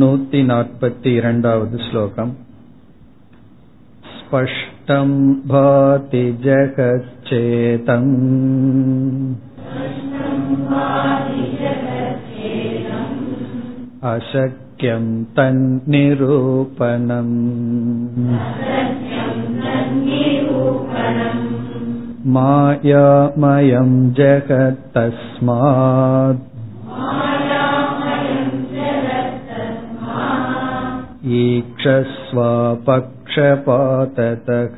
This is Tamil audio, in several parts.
नूति नापति इरण्डावद् श्लोकम् स्पष्टं भाति जगच्चेतम् अशक्यं तन्निरूपणम् मायामयं जगत्तस्मात् ईक्षस्वापक्षपाततः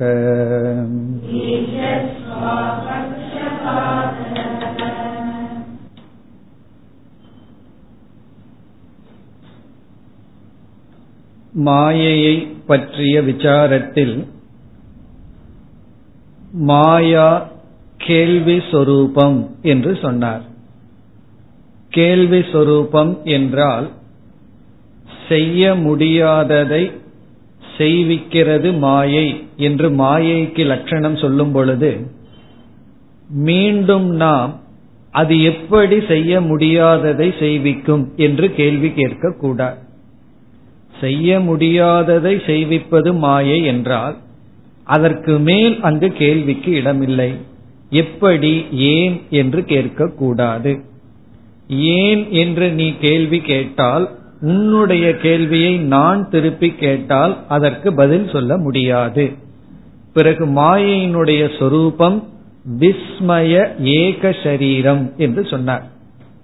மாயையை பற்றிய விசாரத்தில் மாயா கேள்வி சொரூபம் என்று சொன்னார் கேள்வி சொரூபம் என்றால் செய்ய முடியாததை செய்விக்கிறது மாயை என்று மாயைக்கு லட்சணம் சொல்லும் பொழுது மீண்டும் நாம் அது எப்படி செய்ய முடியாததை செய்விக்கும் என்று கேள்வி கேட்கக்கூடாது. செய்ய முடியாததை செய்விப்பது மாயை என்றால் அதற்கு மேல் அங்கு கேள்விக்கு இடமில்லை. எப்படி ஏன் என்று கேட்கக்கூடாது. ஏன் என்று நீ கேள்வி கேட்டால் உன்னுடைய கேள்வியை நான் திருப்பி கேட்டால் அதற்கு பதில் சொல்ல முடியாது. பிறகு மாயையினுடைய சொரூபம் விஸ்மய ஏக சரீரம் என்று சொன்னார்.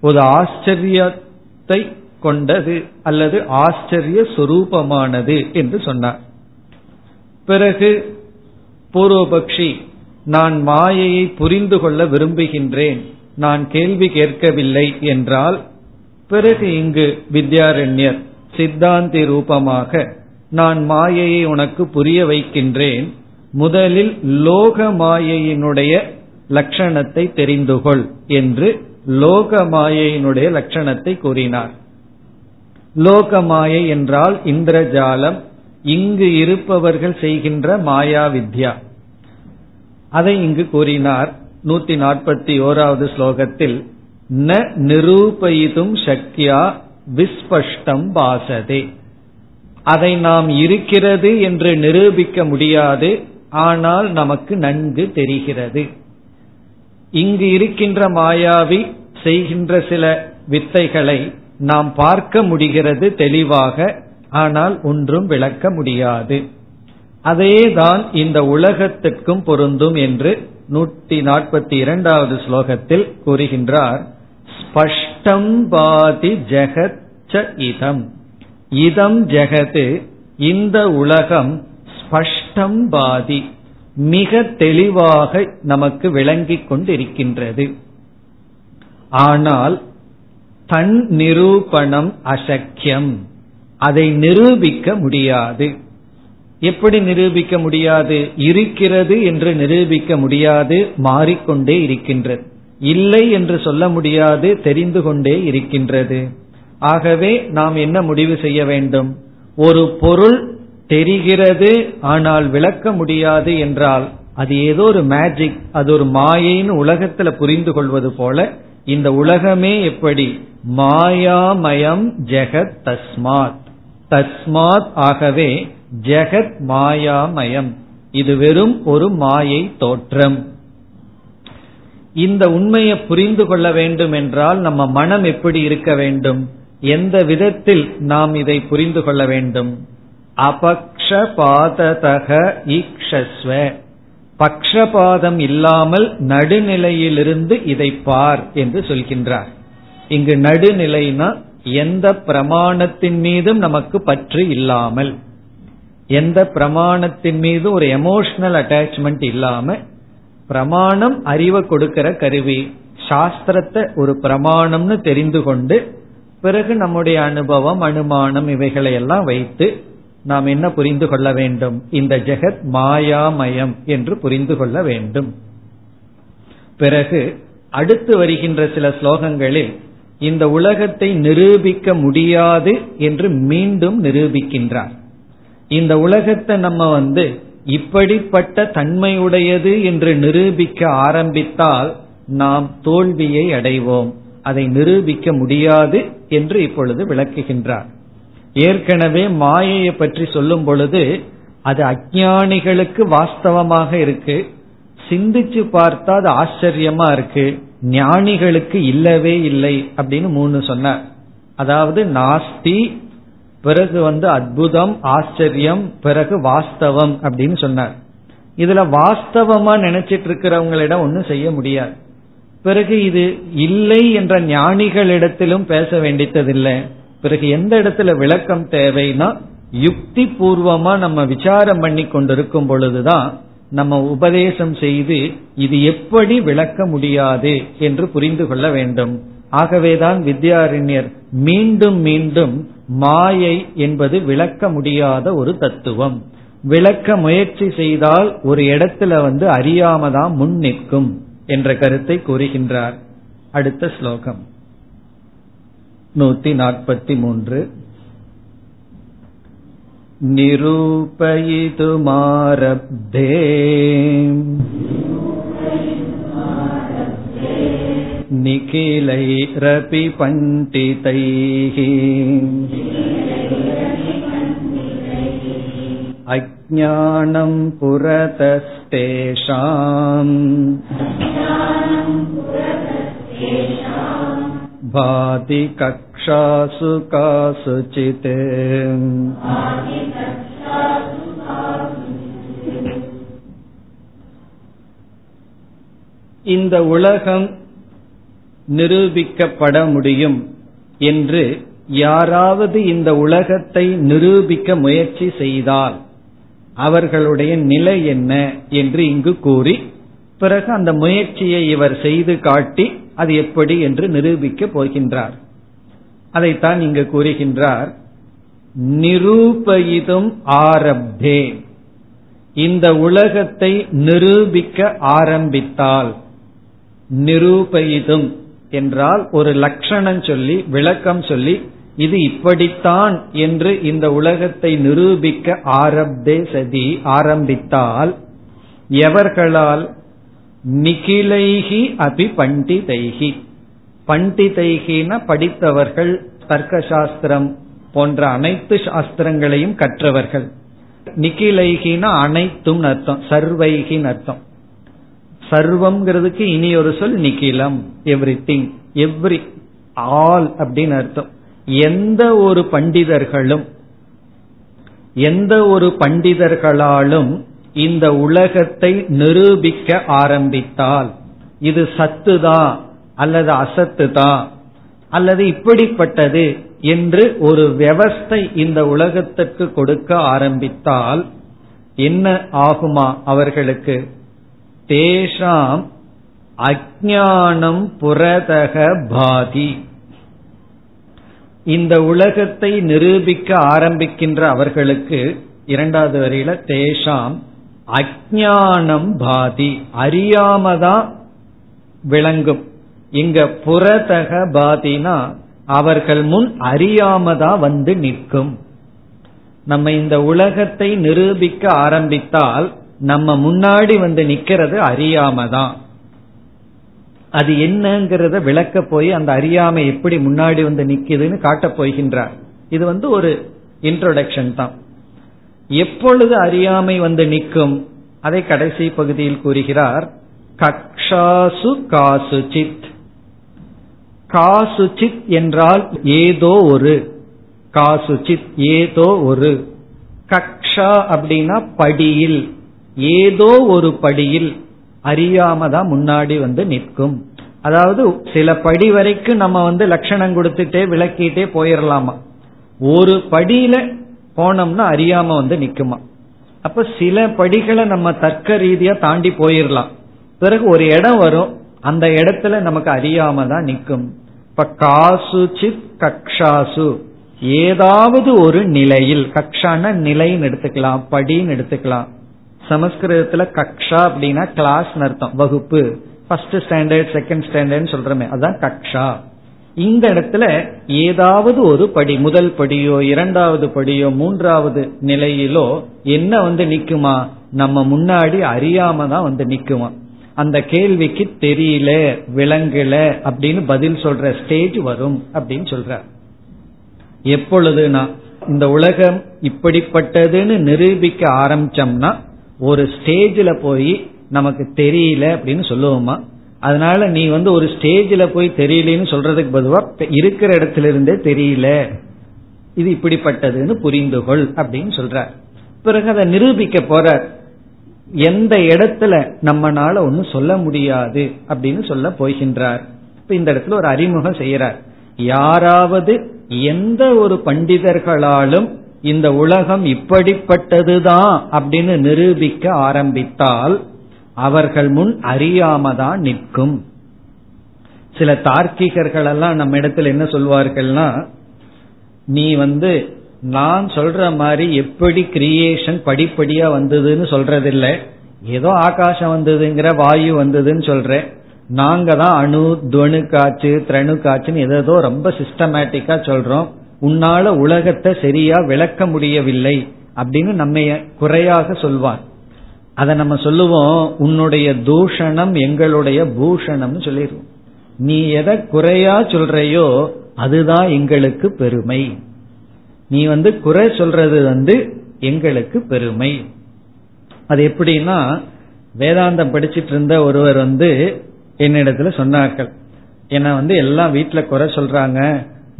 ஒரு ஆச்சரியத்தை கொண்டது அல்லது ஆச்சரிய சொரூபமானது என்று சொன்னார். பிறகு பூர்வபக்ஷி நான் மாயையை புரிந்து கொள்ள விரும்புகின்றேன் நான் கேள்வி கேட்கவில்லை என்றால் பிறகு இங்கு வித்யாரண்யர் சித்தாந்தி ரூபமாக நான் மாயையை உனக்கு புரிய வைக்கின்றேன். முதலில் லோக மாயையினுடைய லட்சணத்தை தெரிந்து கொள் என்று லோக மாயையினுடைய லட்சணத்தை கூறினார். லோக மாயை என்றால் இந்திரஜாலம் இங்கு இருப்பவர்கள் செய்கின்ற மாயா வித்யா. அதை இங்கு கூறினார் நூத்தி நாற்பத்தி ஓராவது ஸ்லோகத்தில் ந நிரூபயிதும் சக்தியா விஸ்பஷ்டம் பாசதே. அதை நாம் இருக்கிறது என்று நிரூபிக்க முடியாது ஆனால் நமக்கு நன்கு தெரிகிறது. இங்கு இருக்கின்ற மாயாவி செய்கின்ற சில வித்தைகளை நாம் பார்க்க முடிகிறது தெளிவாக ஆனால் ஒன்றும் விளக்க முடியாது. அதேதான் இந்த உலகத்திற்கும் பொருந்தும் என்று நூற்றி நாற்பத்தி இரண்டாவது ஸ்லோகத்தில் கூறுகின்றார். ஸ்பஷ்டம் பாதி ஜெகத் இதம். இதம் ஜெகது இந்த உலகம் ஸ்பஷ்டம் பாதி மிக தெளிவாக நமக்கு விளங்கிக் கொண்டிருக்கின்றது. ஆனால் தன் நிரூபணம் அசக்கியம். அதை நிரூபிக்க முடியாது. எப்படி நிரூபிக்க முடியாது? இருக்கிறது என்று நிரூபிக்க முடியாது மாறிக்கொண்டே இருக்கின்றது. இல்லை என்று சொல்ல முடியாது தெரிந்து கொண்டே இருக்கின்றது. ஆகவே நாம் என்ன முடிவு செய்ய வேண்டும்? ஒரு பொருள் தெரிகிறது ஆனால் விளக்க முடியாது என்றால் அது ஏதோ ஒரு மேஜிக் அது ஒரு மாயைன்னு உலகத்துல புரிந்து கொள்வது போல இந்த உலகமே எப்படி? மாயாமயம் ஜெகத் தஸ்மாத். தஸ்மாத் ஆகவே ஜெகத் மாயாமயம். இது வெறும் ஒரு மாயை தோற்றம். இந்த உண்மையை புரிந்து கொள்ள வேண்டும் என்றால் நம்ம மனம் எப்படி இருக்க வேண்டும்? எந்த விதத்தில் நாம் இதை புரிந்து கொள்ள வேண்டும்? அபக்ஷபாததக ஈக்ஷஸ்வ பக்ஷபாதம் இல்லாமல் நடுநிலையிலிருந்து இதை பார் என்று சொல்கின்றார். இங்கு நடுநிலைனா எந்த பிரமாணத்தின் மீதும் நமக்கு பற்று இல்லாமல் எந்த பிரமாணத்தின் மீது ஒரு எமோஷனல் அட்டாச்மெண்ட் இல்லாம பிரமாணம் அறிவை கொடுக்கிற கருவி. சாஸ்திரத்தை ஒரு பிரமாணம்னு தெரிந்து கொண்டு பிறகு நம்முடைய அனுபவம் அனுமானம் இவைகளை எல்லாம் வைத்து நாம் என்ன புரிந்து கொள்ள வேண்டும்? இந்த ஜெகத் மாயாமயம் என்று புரிந்து கொள்ள வேண்டும். பிறகு அடுத்து வருகின்ற சில ஸ்லோகங்களில் இந்த உலகத்தை நிரூபிக்க முடியாது என்று மீண்டும் நிரூபிக்கின்றார். இந்த உலகத்தை நம்ம வந்து இப்படிப்பட்ட தன்மையுடையது என்று நிரூபிக்க ஆரம்பித்தால் நாம் தோல்வியை அடைவோம். அதை நிரூபிக்க முடியாது என்று இப்பொழுது விளக்குகின்றார். ஏற்கனவே மாயையை பற்றி சொல்லும் பொழுது அது அஜானிகளுக்கு வாஸ்தவமாக இருக்கு. சிந்திச்சு பார்த்தா அது ஆச்சரியமா இருக்கு. ஞானிகளுக்கு இல்லவே இல்லை அப்படின்னு மூணு சொன்னார். அதாவது நாஸ்தி பிறகு வந்து அற்புதம் ஆச்சரியம் பிறகு வாஸ்தவம் அப்படின்னு சொன்னார். இதுல வாஸ்தவமா நினைச்சிட்டு இருக்கிறவங்களிடம் ஒன்னும் செய்ய முடியாது. பிறகு இது இல்லை என்ற ஞானிகளிடத்திலும் பேச வேண்டியதில்லை பிறகு எந்த இடத்துல விளக்கம் தேவைன்னா யுக்தி பூர்வமா நம்ம விசாரம் பண்ணி கொண்டிருக்கும் பொழுதுதான் நம்ம உபதேசம் செய்து இது எப்படி விளக்க முடியாது என்று புரிந்து கொள்ள வேண்டும். ஆகவேதான் வித்யாரண்யர் மீண்டும் மீண்டும் மாயை என்பது விளக்க முடியாத ஒரு தத்துவம் விளக்க முயற்சி செய்தால் ஒரு இடத்துல வந்து அறியாமதான் முன் நிற்கும் என்ற கருத்தை கூறுகின்றார் அடுத்த ஸ்லோகம் நூத்தி நாற்பத்தி மூன்று निरूपयितुमारब्धे निखिलैरपि पण्डितैः अज्ञानं पुरतस्तेषाम् भाति कक्षासु कासुचित् இந்த உலகம் நிரூபிக்கப்பட முடியும் என்று யாராவது இந்த உலகத்தை நிரூபிக்க முயற்சி செய்தால் அவர்களுடைய நிலை என்ன என்று இங்கு கூறி பிறகு அந்த முயற்சியை இவர் செய்து காட்டி அது எப்படி என்று நிரூபிக்க போகின்றார். அதைத்தான் இங்கு கூறுகின்றார். நிரூபயிதும் ஆரப்தே. இந்த உலகத்தை நிரூபிக்க ஆரம்பித்தால் நிரூபயிதும் என்றால் ஒரு லட்சணம் சொல்லி விளக்கம் சொல்லி இது இப்படித்தான் என்று இந்த உலகத்தை நிரூபிக்க ஆரப்தே சதி ஆரம்பித்தால் எவர்களால்? நிகிலைகி அபி பண்டிதைகி பண்டிதைகின படித்தவர்கள் தர்க்க சாஸ்திரம் போன்ற அனைத்து சாஸ்திரங்களையும் கற்றவர்கள். நிகிலைகின அனைத்தும் அர்த்தம் சர்வைகின் அர்த்தம். சர்வம்ங்கிறதுக்கு இனி ஒரு சொல் நிகிலம் எவ்ரி திங் எவ்ரி ஆல் அப்படின்னு அர்த்தம். எந்த ஒரு பண்டிதர்களும் எந்த ஒரு பண்டிதர்களாலும் இந்த உலகத்தை நிரூபிக்க ஆரம்பித்தால் இது சத்துதா அல்லது அசத்துதான் அல்லது இப்படிப்பட்டது என்று ஒரு வியவஸ்தை இந்த உலகத்திற்கு கொடுக்க ஆரம்பித்தால் என்ன ஆகுமா அவர்களுக்கு? தேஷாம் அஜானம் புரதக பாதி இந்த உலகத்தை நிரூபிக்க ஆரம்பிக்கின்ற அவர்களுக்கு இரண்டாவது வரையில தேஷாம் அஜானம் பாதி அறியாமதான் விளங்கும். இங்க புறதக பாதினா அவர்கள் முன் அறியாமதா வந்து நிற்கும். நம்ம இந்த உலகத்தை நிரூபிக்க ஆரம்பித்தால் நம்ம முன்னாடி வந்து நிக்கிறது அறியாமதான். அது என்னங்கிறத விளக்க போய் அந்த அறியாமை எப்படி முன்னாடி வந்து நிக்குதுன்னு காட்டப் போகின்றார். இது வந்து ஒரு இன்ட்ரோடக்ஷன் தான். எப்பொழுது அறியாமை வந்து நிற்கும்? அதை கடைசி பகுதியில் கூறுகிறார் கக்ஷாசு காசுச்சித். காசுச்சித் என்றால் ஏதோ ஒரு. காசுச்சித் ஏதோ ஒரு. கக்ஷா அப்படின்னா படியில். ஏதோ ஒரு படியில் அறியாம தான் முன்னாடி வந்து நிற்கும். அதாவது சில படி வரைக்கும் நம்ம வந்து லட்சணம் கொடுத்துட்டே விளக்கிட்டே போயிடலாமா ஒரு படியில போனோம்னா அறியாம வந்து நிக்குமா? அப்ப சில படிகளை நம்ம தர்க்க ரீதியா தாண்டி போயிடலாம் பிறகு ஒரு இடம் வரும் அந்த இடத்துல நமக்கு அறியாம தான் நிற்கும் இப்ப காசு சித் கக்ஷாசு. ஏதாவது ஒரு நிலையில் கக்ஷான நிலைன்னு எடுத்துக்கலாம் படின்னு எடுத்துக்கலாம். சமஸ்கிருதத்துல கக்ஷா அப்படின்னா கிளாஸ் அர்த்தம். வகுப்பு. ஃபர்ஸ்ட் ஸ்டாண்டர்ட் செகண்ட் ஸ்டாண்டர்ட் சொல்றமே. அதுதான் கக்ஷா. இந்த இடத்துல ஏதாவது ஒரு படி முதல் படியோ இரண்டாவது படியோ மூன்றாவது நிலையிலோ என்ன வந்து நிக்குமா? நம்ம முன்னாடி அறியாம தான் வந்து நிக்குமா? அந்த கேள்விக்கு தெரியல விளங்கல அப்படின்னு பதில் சொல்ற ஸ்டேஜ் வரும் அப்படின்னு சொல்ற எப்பொழுதுனா இந்த உலகம் இப்படிப்பட்டதுன்னு நிரூபிக்க ஆரம்பிச்சோம்னா ஒரு ஸ்டேஜில் போய் நமக்கு தெரியல அப்படின்னு சொல்லுவோமா? அதனால நீ வந்து ஒரு ஸ்டேஜில் போய் தெரியலன்னு சொல்றதுக்கு பொதுவாக இருக்கிற இடத்துல இருந்தே தெரியல. இது இப்படிப்பட்டதுன்னு புரிந்துகொள் அப்படின்னு சொல்றார். பிறகு அதை நிரூபிக்க போற எந்த இடத்துல நம்மனால ஒன்னும் சொல்ல முடியாது அப்படின்னு சொல்ல போகின்றார். இப்ப இந்த இடத்துல ஒரு அறிமுகம் செய்யறார் யாராவது எந்த ஒரு பண்டிதர்களாலும் இந்த உலகம் இப்படிப்பட்டதுதான் அப்படின்னு நிரூபிக்க ஆரம்பித்தால் அவர்கள் முன் அறியாமதான் நிற்கும். சில தார்க்கிகர்கள் எல்லாம் நம்ம இடத்துல என்ன சொல்வார்கள்னா நீ வந்து நான் சொல்ற மாதிரி எப்படி கிரியேஷன் படிப்படியா வந்ததுன்னு சொல்றதில்ல. ஏதோ ஆகாசம் வந்ததுங்கிற வாயு வந்ததுன்னு சொல்ற. நாங்க தான் அணு துவனு காச்சு திரணு காச்சுன்னு ஏதோ ரொம்ப சிஸ்டமேட்டிக்கா சொல்றோம். உன்னால உலகத்தை சரியா விளக்க முடியவில்லை அப்படின்னு நம்ம குறையாக சொல்வார். அதை நம்ம சொல்லுவோம் உன்னுடைய தூஷணம் எங்களுடைய பூஷணம்னு சொல்லிடுவோம். நீ எதை குறையா சொல்றையோ அதுதான் எங்களுக்கு பெருமை. நீ வந்து குறை சொல்றது வந்து எங்களுக்கு பெருமை. அது எப்படின்னா வேதாந்தம் படிச்சிட்டு இருந்த ஒருவர் வந்து என்னிடத்துல சொன்னார்கள். என்ன வந்து எல்லாம் வீட்டுல குறை சொல்றாங்க.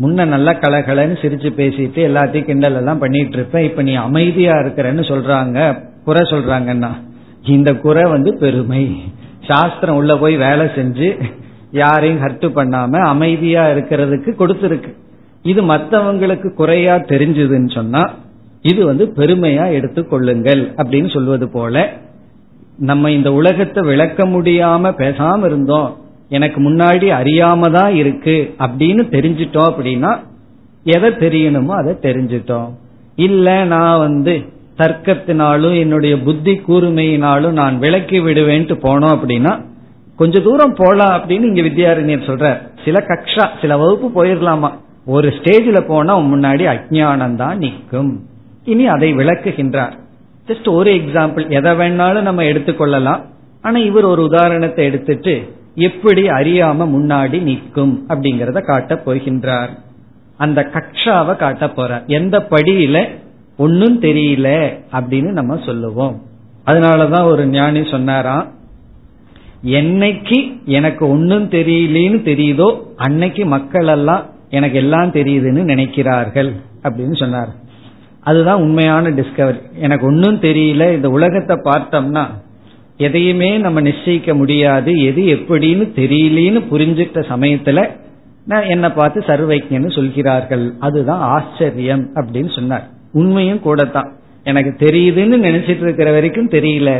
முன்ன நல்லா கலகலன்னு சிரிச்சு பேசிட்டு எல்லாத்தையும் கிண்டல் எல்லாம் பண்ணிட்டு இருப்பேன். இப்ப நீ அமைதியா இருக்கிறன்னு சொல்றாங்க குறை சொல்றாங்கன்னா இந்த குறை வந்து பெருமை. சாஸ்திரம் உள்ள போய் வேலை செஞ்சு யாரையும் ஹர்ட் பண்ணாம அமைதியா இருக்கிறதுக்கு கொடுத்துருக்கு. இது மற்றவங்களுக்கு குறையா தெரிஞ்சதுன்னு சொன்னா இது வந்து பெருமையா எடுத்துக்கொள்ளுங்கள் அப்படின்னு சொல்வது போல நம்ம இந்த உலகத்தை விளக்க முடியாம பேசாம இருந்தோம். எனக்கு முன்னாடி அறியாம தான் இருக்கு அப்படின்னு தெரிஞ்சிட்டோம் அப்படின்னா எதை தெரியணுமோ அதை தெரிஞ்சிட்டோம். இல்ல நான் வந்து தர்க்கத்தினாலும் என்னுடைய புத்தி கூர்மையினாலும் நான் விளக்கி விடுவேன்ட்டு போனோம் அப்படின்னா கொஞ்ச தூரம் போலாம் அப்படின்னு இங்க வித்யாரண்யர் சொல்ற சில கக்ஷா சில வகுப்பு போயிடலாமா ஒரு ஸ்டேஜில் போனா முன்னாடி அஜானம் தான் நிற்கும். இனி அதை விளக்குகின்றார். ஜஸ்ட் ஒரு எக்ஸாம்பிள் எதை வேணாலும் நம்ம எடுத்துக்கொள்ளலாம். ஆனா இவர் ஒரு உதாரணத்தை எடுத்துட்டு எப்படி அறியாம முன்னாடி நிற்கும் அப்படிங்கறத காட்ட போகின்றார். அந்த கக்ஷாவை காட்ட போறார். எந்த படியில ஒன்னும் தெரியல அப்படின்னு நம்ம சொல்லுவோம். அதனாலதான் ஒரு ஞானி சொன்னாராம் என்னைக்கு எனக்கு ஒன்னும் தெரியலேன்னு தெரியுதோ அன்னைக்கு மக்கள் எல்லாம் எனக்கு எல்லாம் தெரியுதுன்னு நினைக்கிறார்கள் அப்படின்னு சொன்னார். அதுதான் உண்மையான டிஸ்கவரி எனக்கு ஒன்னும் தெரியல இந்த உலகத்தை பார்த்தோம்னா எதையுமே நம்ம நிச்சயிக்க முடியாது எது எப்படின்னு தெரியலேன்னு புரிஞ்சுக்கிட்ட சமயத்துல நான் என்னை பார்த்து சர்வைக்னு சொல்கிறார்கள். அதுதான் ஆச்சரியம் அப்படின்னு சொன்னார். உண்மையும் கூட தான் எனக்கு தெரியுதுன்னு நினைச்சிட்டு இருக்கிற வரைக்கும் தெரியல.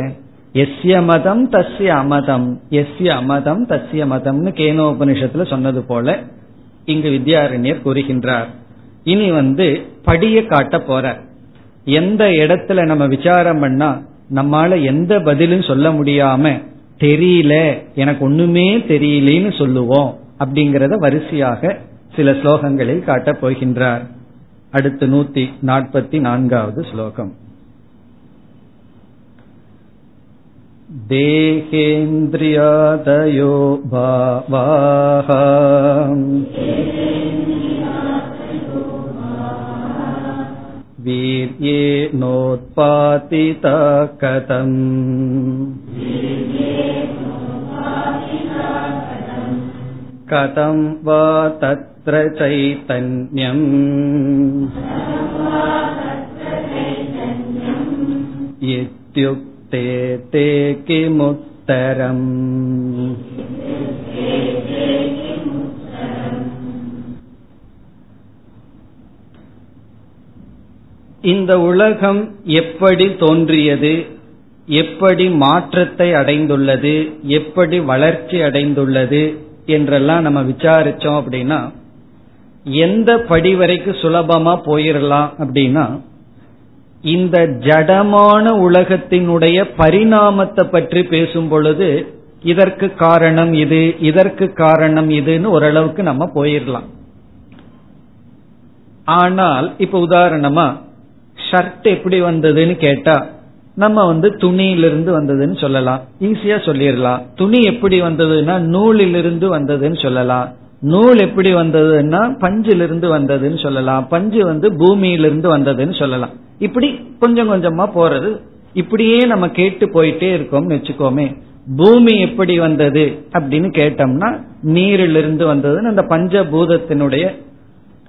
எஸ்ய மதம் தஸ்ய அமதம். எஸ்ய அமதம் தஸ்ய மதம்னு கேனோபனிஷத்துல சொன்னது போல இங்கு வித்யாரண்யர் கூறுகின்றார். இனி வந்து படிய காட்ட போற எந்த இடத்துல நம்ம விசாரம் பண்ணா நம்மால எந்த பதிலும் சொல்ல முடியாம தெரியல எனக்கு ஒண்ணுமே தெரியலேன்னு சொல்லுவோம் அப்படிங்கறத வரிசையாக சில ஸ்லோகங்களில் காட்டப் போகின்றார் அடுத்து நூத்தி நாற்பத்தி நான்காவது ஸ்லோகம் देहेन्द्रियादयो भावाः वीर्येणोत्पातिता कथम् कथं वा तत्र चैतन्यम् इत्युक्ते ते किमुत्तरम् இந்த உலகம் எப்படி தோன்றியது? எப்படி மாற்றத்தை அடைந்துள்ளது? எப்படி வளர்ச்சி அடைந்துள்ளது? என்றெல்லாம் நம்ம விசாரிச்சோம் அப்படின்னா எந்த படி வரைக்கும் சுலபமா போயிடலாம் அப்படின்னா இந்த ஜடமான உலகத்தினுடைய பரிணாமத்தை பற்றி பேசும் பொழுது இதற்கு காரணம் இது இதற்கு காரணம் இதுன்னு ஓரளவுக்கு நம்ம போயிடலாம் ஆனால் இப்ப உதாரணமா ஷர்ட் எப்படி வந்ததுன்னு கேட்டா நம்ம வந்து துணியிலிருந்து வந்ததுன்னு சொல்லலாம். ஈஸியா சொல்லிடலாம். துணி எப்படி வந்ததுன்னா நூலிலிருந்து வந்ததுன்னு சொல்லலாம். நூல் எப்படி வந்ததுன்னா பஞ்சிலிருந்து வந்ததுன்னு சொல்லலாம். பஞ்சு வந்து பூமியிலிருந்து வந்ததுன்னு சொல்லலாம். இப்படி கொஞ்சம் கொஞ்சமா போறது. இப்படியே நம்ம கேட்டு போயிட்டே இருக்கோம்னு வச்சுக்கோமே பூமி எப்படி வந்தது அப்படின்னு கேட்டோம்னா நீரிலிருந்து வந்ததுன்னு அந்த பஞ்சபூதத்தினுடைய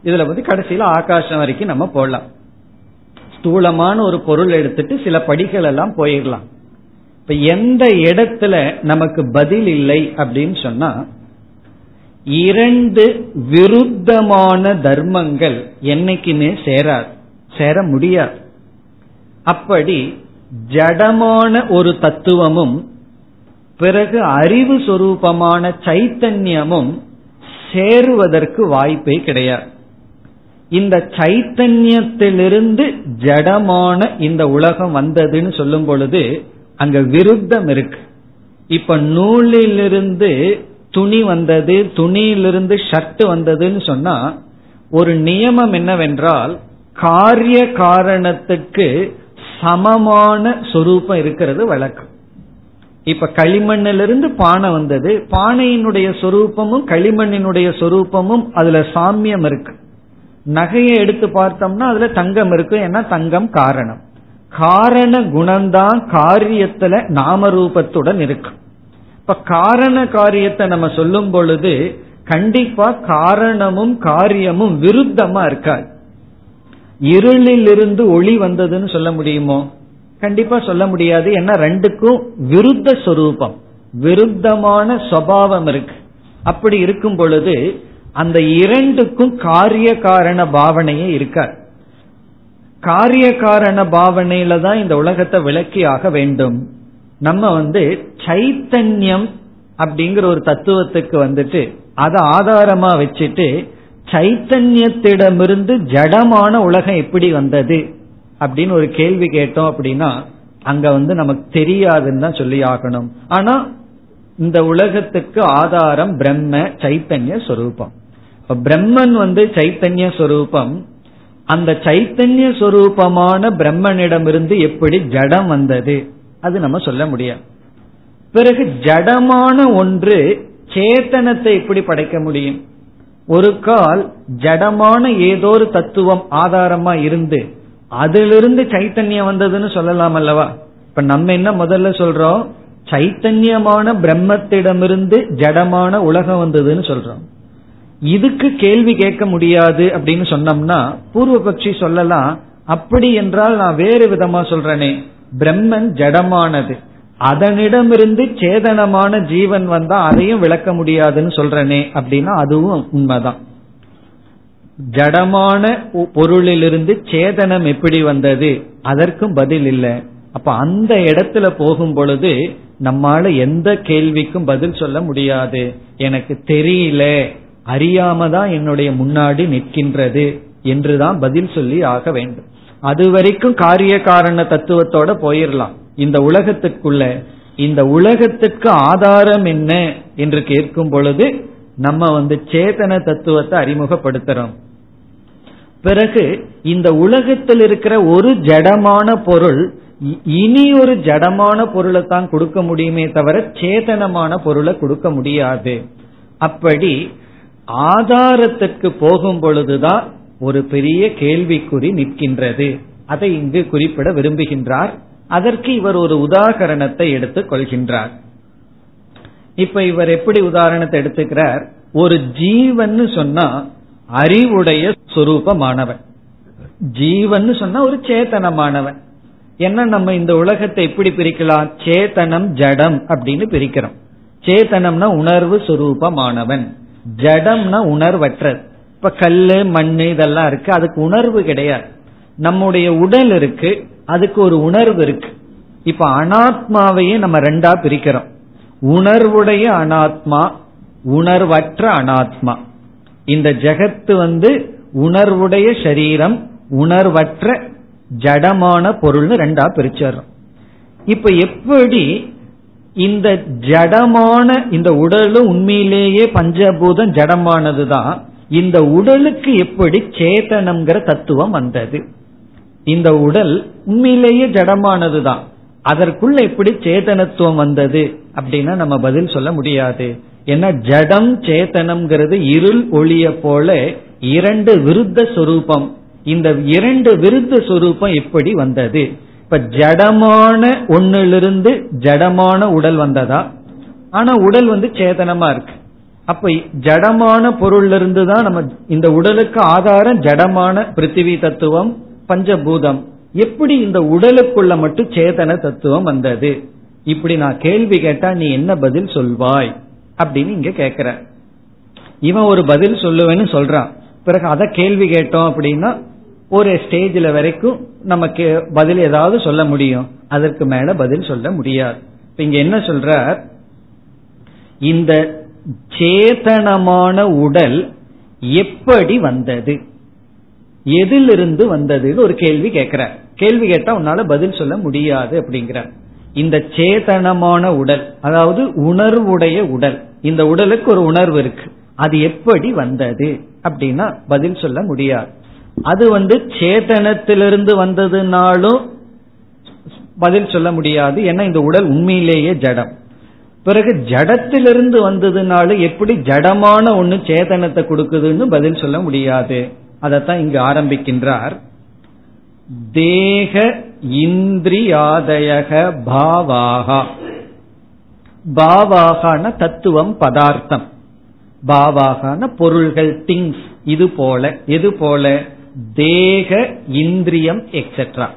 இதுல வந்து கடைசியில ஆகாசம் வரைக்கும் நம்ம போடலாம் ஸ்தூலமான ஒரு பொருள் எடுத்துட்டு சில படிகள் எல்லாம் போயிடலாம் இப்ப எந்த இடத்துல நமக்கு பதில் இல்லை அப்படின்னு சொன்னா இரண்டு விருத்தமான தர்மங்கள் என்னைக்குமே சேராது சேர முடியாது. அப்படி ஜடமான ஒரு தத்துவமும் பிறகு அறிவு சொரூபமான சைத்தன்யமும் சேருவதற்கு வாய்ப்பே கிடையாது. இந்த சைத்தன்யத்திலிருந்து ஜடமான இந்த உலகம் வந்ததுன்னு சொல்லும் பொழுது அங்க விருத்தம் இருக்கு. இப்ப நூலிலிருந்து துணி வந்தது துணியிலிருந்து ஷர்ட் வந்ததுன்னு சொன்னா ஒரு நியமம் என்னவென்றால் காரிய காரணத்துக்கு சமமான சொரூபம் இருக்கிறது வழக்கம். இப்ப களிமண்ணிலிருந்து பானை வந்தது பானையினுடைய சொரூபமும் களிமண்ணினுடைய சொரூபமும் அதுல சாமியம் இருக்கு. நகையை எடுத்து பார்த்தோம்னா அதுல தங்கம் இருக்கும் ஏன்னா தங்கம் காரணம். காரண குணம்தான் காரியத்துல நாம ரூபத்துடன் இருக்கும் இப்ப காரண காரியத்தை நம்ம சொல்லும் பொழுது கண்டிப்பா காரணமும் காரியமும் விருத்தமா இருக்காது. இருளிலிருந்து ஒளி வந்ததுன்னு சொல்ல முடியுமோ? கண்டிப்பா சொல்ல முடியாது. ஏன்னா ரெண்டுக்கும் விருத்த சொரூபம். விருத்தமான சுவாவம் இருக்கு. அப்படி இருக்கும் பொழுது அந்த இரண்டுக்கும் காரிய காரண பாவனையே இருக்கார். காரிய காரண பாவனையில தான் இந்த உலகத்தை விளக்கி ஆக வேண்டும். நம்ம வந்து சைத்தன்யம் அப்படிங்கிற ஒரு தத்துவத்துக்கு வந்துட்டு அதை ஆதாரமா வச்சுட்டு சைத்தன்யத்திடமிருந்து ஜடமான உலகம் எப்படி வந்தது அப்படின்னு ஒரு கேள்வி கேட்டோம் அப்படின்னா அங்க வந்து நமக்கு தெரியாதுன்னு தான் சொல்லி ஆகணும். ஆனா இந்த உலகத்துக்கு ஆதாரம் பிரம்ம சைத்தன்ய சொரூபம். பிரம்மன் வந்து சைத்தன்ய சொரூபம். அந்த சைத்தன்ய சொரூபமான பிரம்மனிடமிருந்து எப்படி ஜடம் வந்தது? அது நம்ம சொல்ல முடியாது. பிறகு ஜடமான ஒன்று சேத்தனத்தை எப்படி படைக்க முடியும்? ஒரு கால் ஜடமான ஏதோ ஒரு தத்துவம் ஆதாரமா இருந்து அதிலிருந்து சைத்தன்யம் வந்ததுன்னு சொல்லலாம் அல்லவா? இப்ப நம்ம என்ன முதல்ல சொல்றோம்? சைத்தன்யமான பிரம்மத்திடமிருந்து ஜடமான உலகம் வந்ததுன்னு சொல்றோம். இதுக்கு கேள்வி கேட்க முடியாது அப்படின்னு சொன்னோம்னா பூர்வபக்ஷி சொல்லலாம் அப்படி என்றால் நான் வேறு விதமா சொல்றேனே பிரம்மன் ஜடமானது. அதனிடமிருந்து சேதனமான ஜீவன் வந்தா அதையும் விளக்க முடியாதுன்னு சொல்றனே அப்படின்னா அதுவும் உண்மைதான். ஜடமான பொருளிலிருந்து சேதனம் எப்படி வந்தது? அதற்கும் பதில் இல்லை. அப்ப அந்த இடத்துல போகும் பொழுது நம்மால எந்த கேள்விக்கும் பதில் சொல்ல முடியாது. எனக்கு தெரியல அறியாம தான் என்னுடைய முன்னாடி நிற்கின்றது என்றுதான் பதில் சொல்லி ஆக வேண்டும். அது வரைக்கும் காரிய காரண தத்துவத்தோட போயிடலாம் இந்த உலகத்துக்குள்ள இந்த உலகத்துக்கு ஆதாரம் என்ன என்று கேட்கும் பொழுது நம்ம வந்து சேதன தத்துவத்தை அறிமுகப்படுத்துறோம். பிறகு இந்த உலகத்தில் இருக்கிற ஒரு ஜடமான பொருள் இனி ஒரு ஜடமான பொருளை தான் கொடுக்க முடியுமே தவிர சேதனமான பொருளை கொடுக்க முடியாது. அப்படி ஆதாரத்துக்கு போகும் பொழுதுதான் ஒரு பெரிய கேள்விக்குறி நிற்கின்றது. அதை இங்கு குறிப்பிட விரும்புகின்றார். அதற்கு இவர் ஒரு உதாகரணத்தை எடுத்துக் கொள்கின்றார். இப்ப இவர் எப்படி உதாரணத்தை எடுத்துக்கிறார்? ஒரு ஜீவன் சொன்னா அறிவுடைய சுரூபமானவன். ஜீவன் சொன்னா ஒரு சேத்தனமானவன். என்ன நம்ம இந்த உலகத்தை எப்படி பிரிக்கலாம்? சேத்தனம் ஜடம் அப்படின்னு பிரிக்கிறோம். சேத்தனம்னா உணர்வு சுரூபமானவன். ஜடம்னா உணர்வற்றது இப்ப கல்லு மண் இதெல்லாம் இருக்கு. அதுக்கு உணர்வு கிடையாது. நம்முடைய உடல் இருக்கு. அதுக்கு ஒரு உணர்வு இருக்கு. இப்ப அனாத்மாவையே நம்ம ரெண்டா பிரிக்கிறோம். உணர்வுடைய அனாத்மா உணர்வற்ற அனாத்மா. இந்த ஜெகத்து வந்து உணர்வுடைய சரீரம் உணர்வற்ற ஜடமான பொருள்னு ரெண்டா பிரிச்சிடறோம். இப்ப எப்படி இந்த ஜடமான இந்த உடலும் உண்மையிலேயே பஞ்சபூதம் ஜடமானதுதான். இந்த உடலுக்கு எப்படி சேதனம்ங்கிற தத்துவம் வந்தது. இந்த உடல் உண்மையிலேயே ஜடமானதுதான். அதற்குள்ள எப்படி சேதனத்துவம் வந்தது அப்படின்னா நம்ம பதில் சொல்ல முடியாது. ஏன்னா ஜடம் சேத்தனம்ங்கிறது இருள் ஒளிய போல இரண்டு விருத்த சொரூபம். இந்த இரண்டு விருத்த சொரூபம் எப்படி வந்தது? இப்ப ஜடமான ஒன்னிலிருந்து ஜடமான உடல் வந்ததா? ஆனா உடல் வந்து சேதனமா இருக்கு. அப்ப ஜடமான பொருள்ல இருந்து தான் நம்ம இந்த உடலுக்கு ஆதாரம் ஜடமான பிருத்திவி தத்துவம் பஞ்சபூதம். எப்படி இந்த உடலுக்குள்ள மட்டும் சேதன தத்துவம் வந்தது? இப்படி நான் கேள்வி கேட்டா நீ என்ன பதில் சொல்வாய்? அப்படின்னு இங்க கேக்குற. இவன் ஒரு பதில் சொல்லுவேன்னு சொல்றான். பிறகு அதை கேள்வி கேட்டோம் அப்படின்னா ஒரு ஸ்டேஜில் வரைக்கும் நமக்கு பதில் ஏதாவது சொல்ல முடியும். அதற்கு மேல பதில் சொல்ல முடியாது. இங்க என்ன சொல்ற இந்த சேதனமான உடல் எப்படி வந்தது? எதிலிருந்து வந்ததுன்னு ஒரு கேள்வி கேட்கிற கேள்வி கேட்டா உன்னால பதில் சொல்ல முடியாது அப்படிங்கிற இந்த சேதனமான உடல் அதாவது உணர்வுடைய உடல் இந்த உடலுக்கு ஒரு உணர்வு இருக்கு. அது எப்படி வந்தது? அப்படின்னா பதில் சொல்ல முடியாது. அது வந்து சேதனத்திலிருந்து வந்ததுனாலும் பதில் சொல்ல முடியாது. ஏன்னா இந்த உடல் உண்மையிலேயே ஜடம். பிறகு ஜடத்திலிருந்து வந்ததுனால எப்படி ஜடமான ஒண்ணு சேதனத்தை கொடுக்குதுன்னு பதில் சொல்ல முடியாது. அதைத்தான் இங்கு ஆரம்பிக்கின்றார். தேக இந்திரியாதயக பாவாகா. பாவாகான தத்துவம் பதார்த்தம். பாவாகான பொருள்கள் திங்ஸ் இது போல எது போல? தேக இந்திரியம் எக்ஸெட்ரா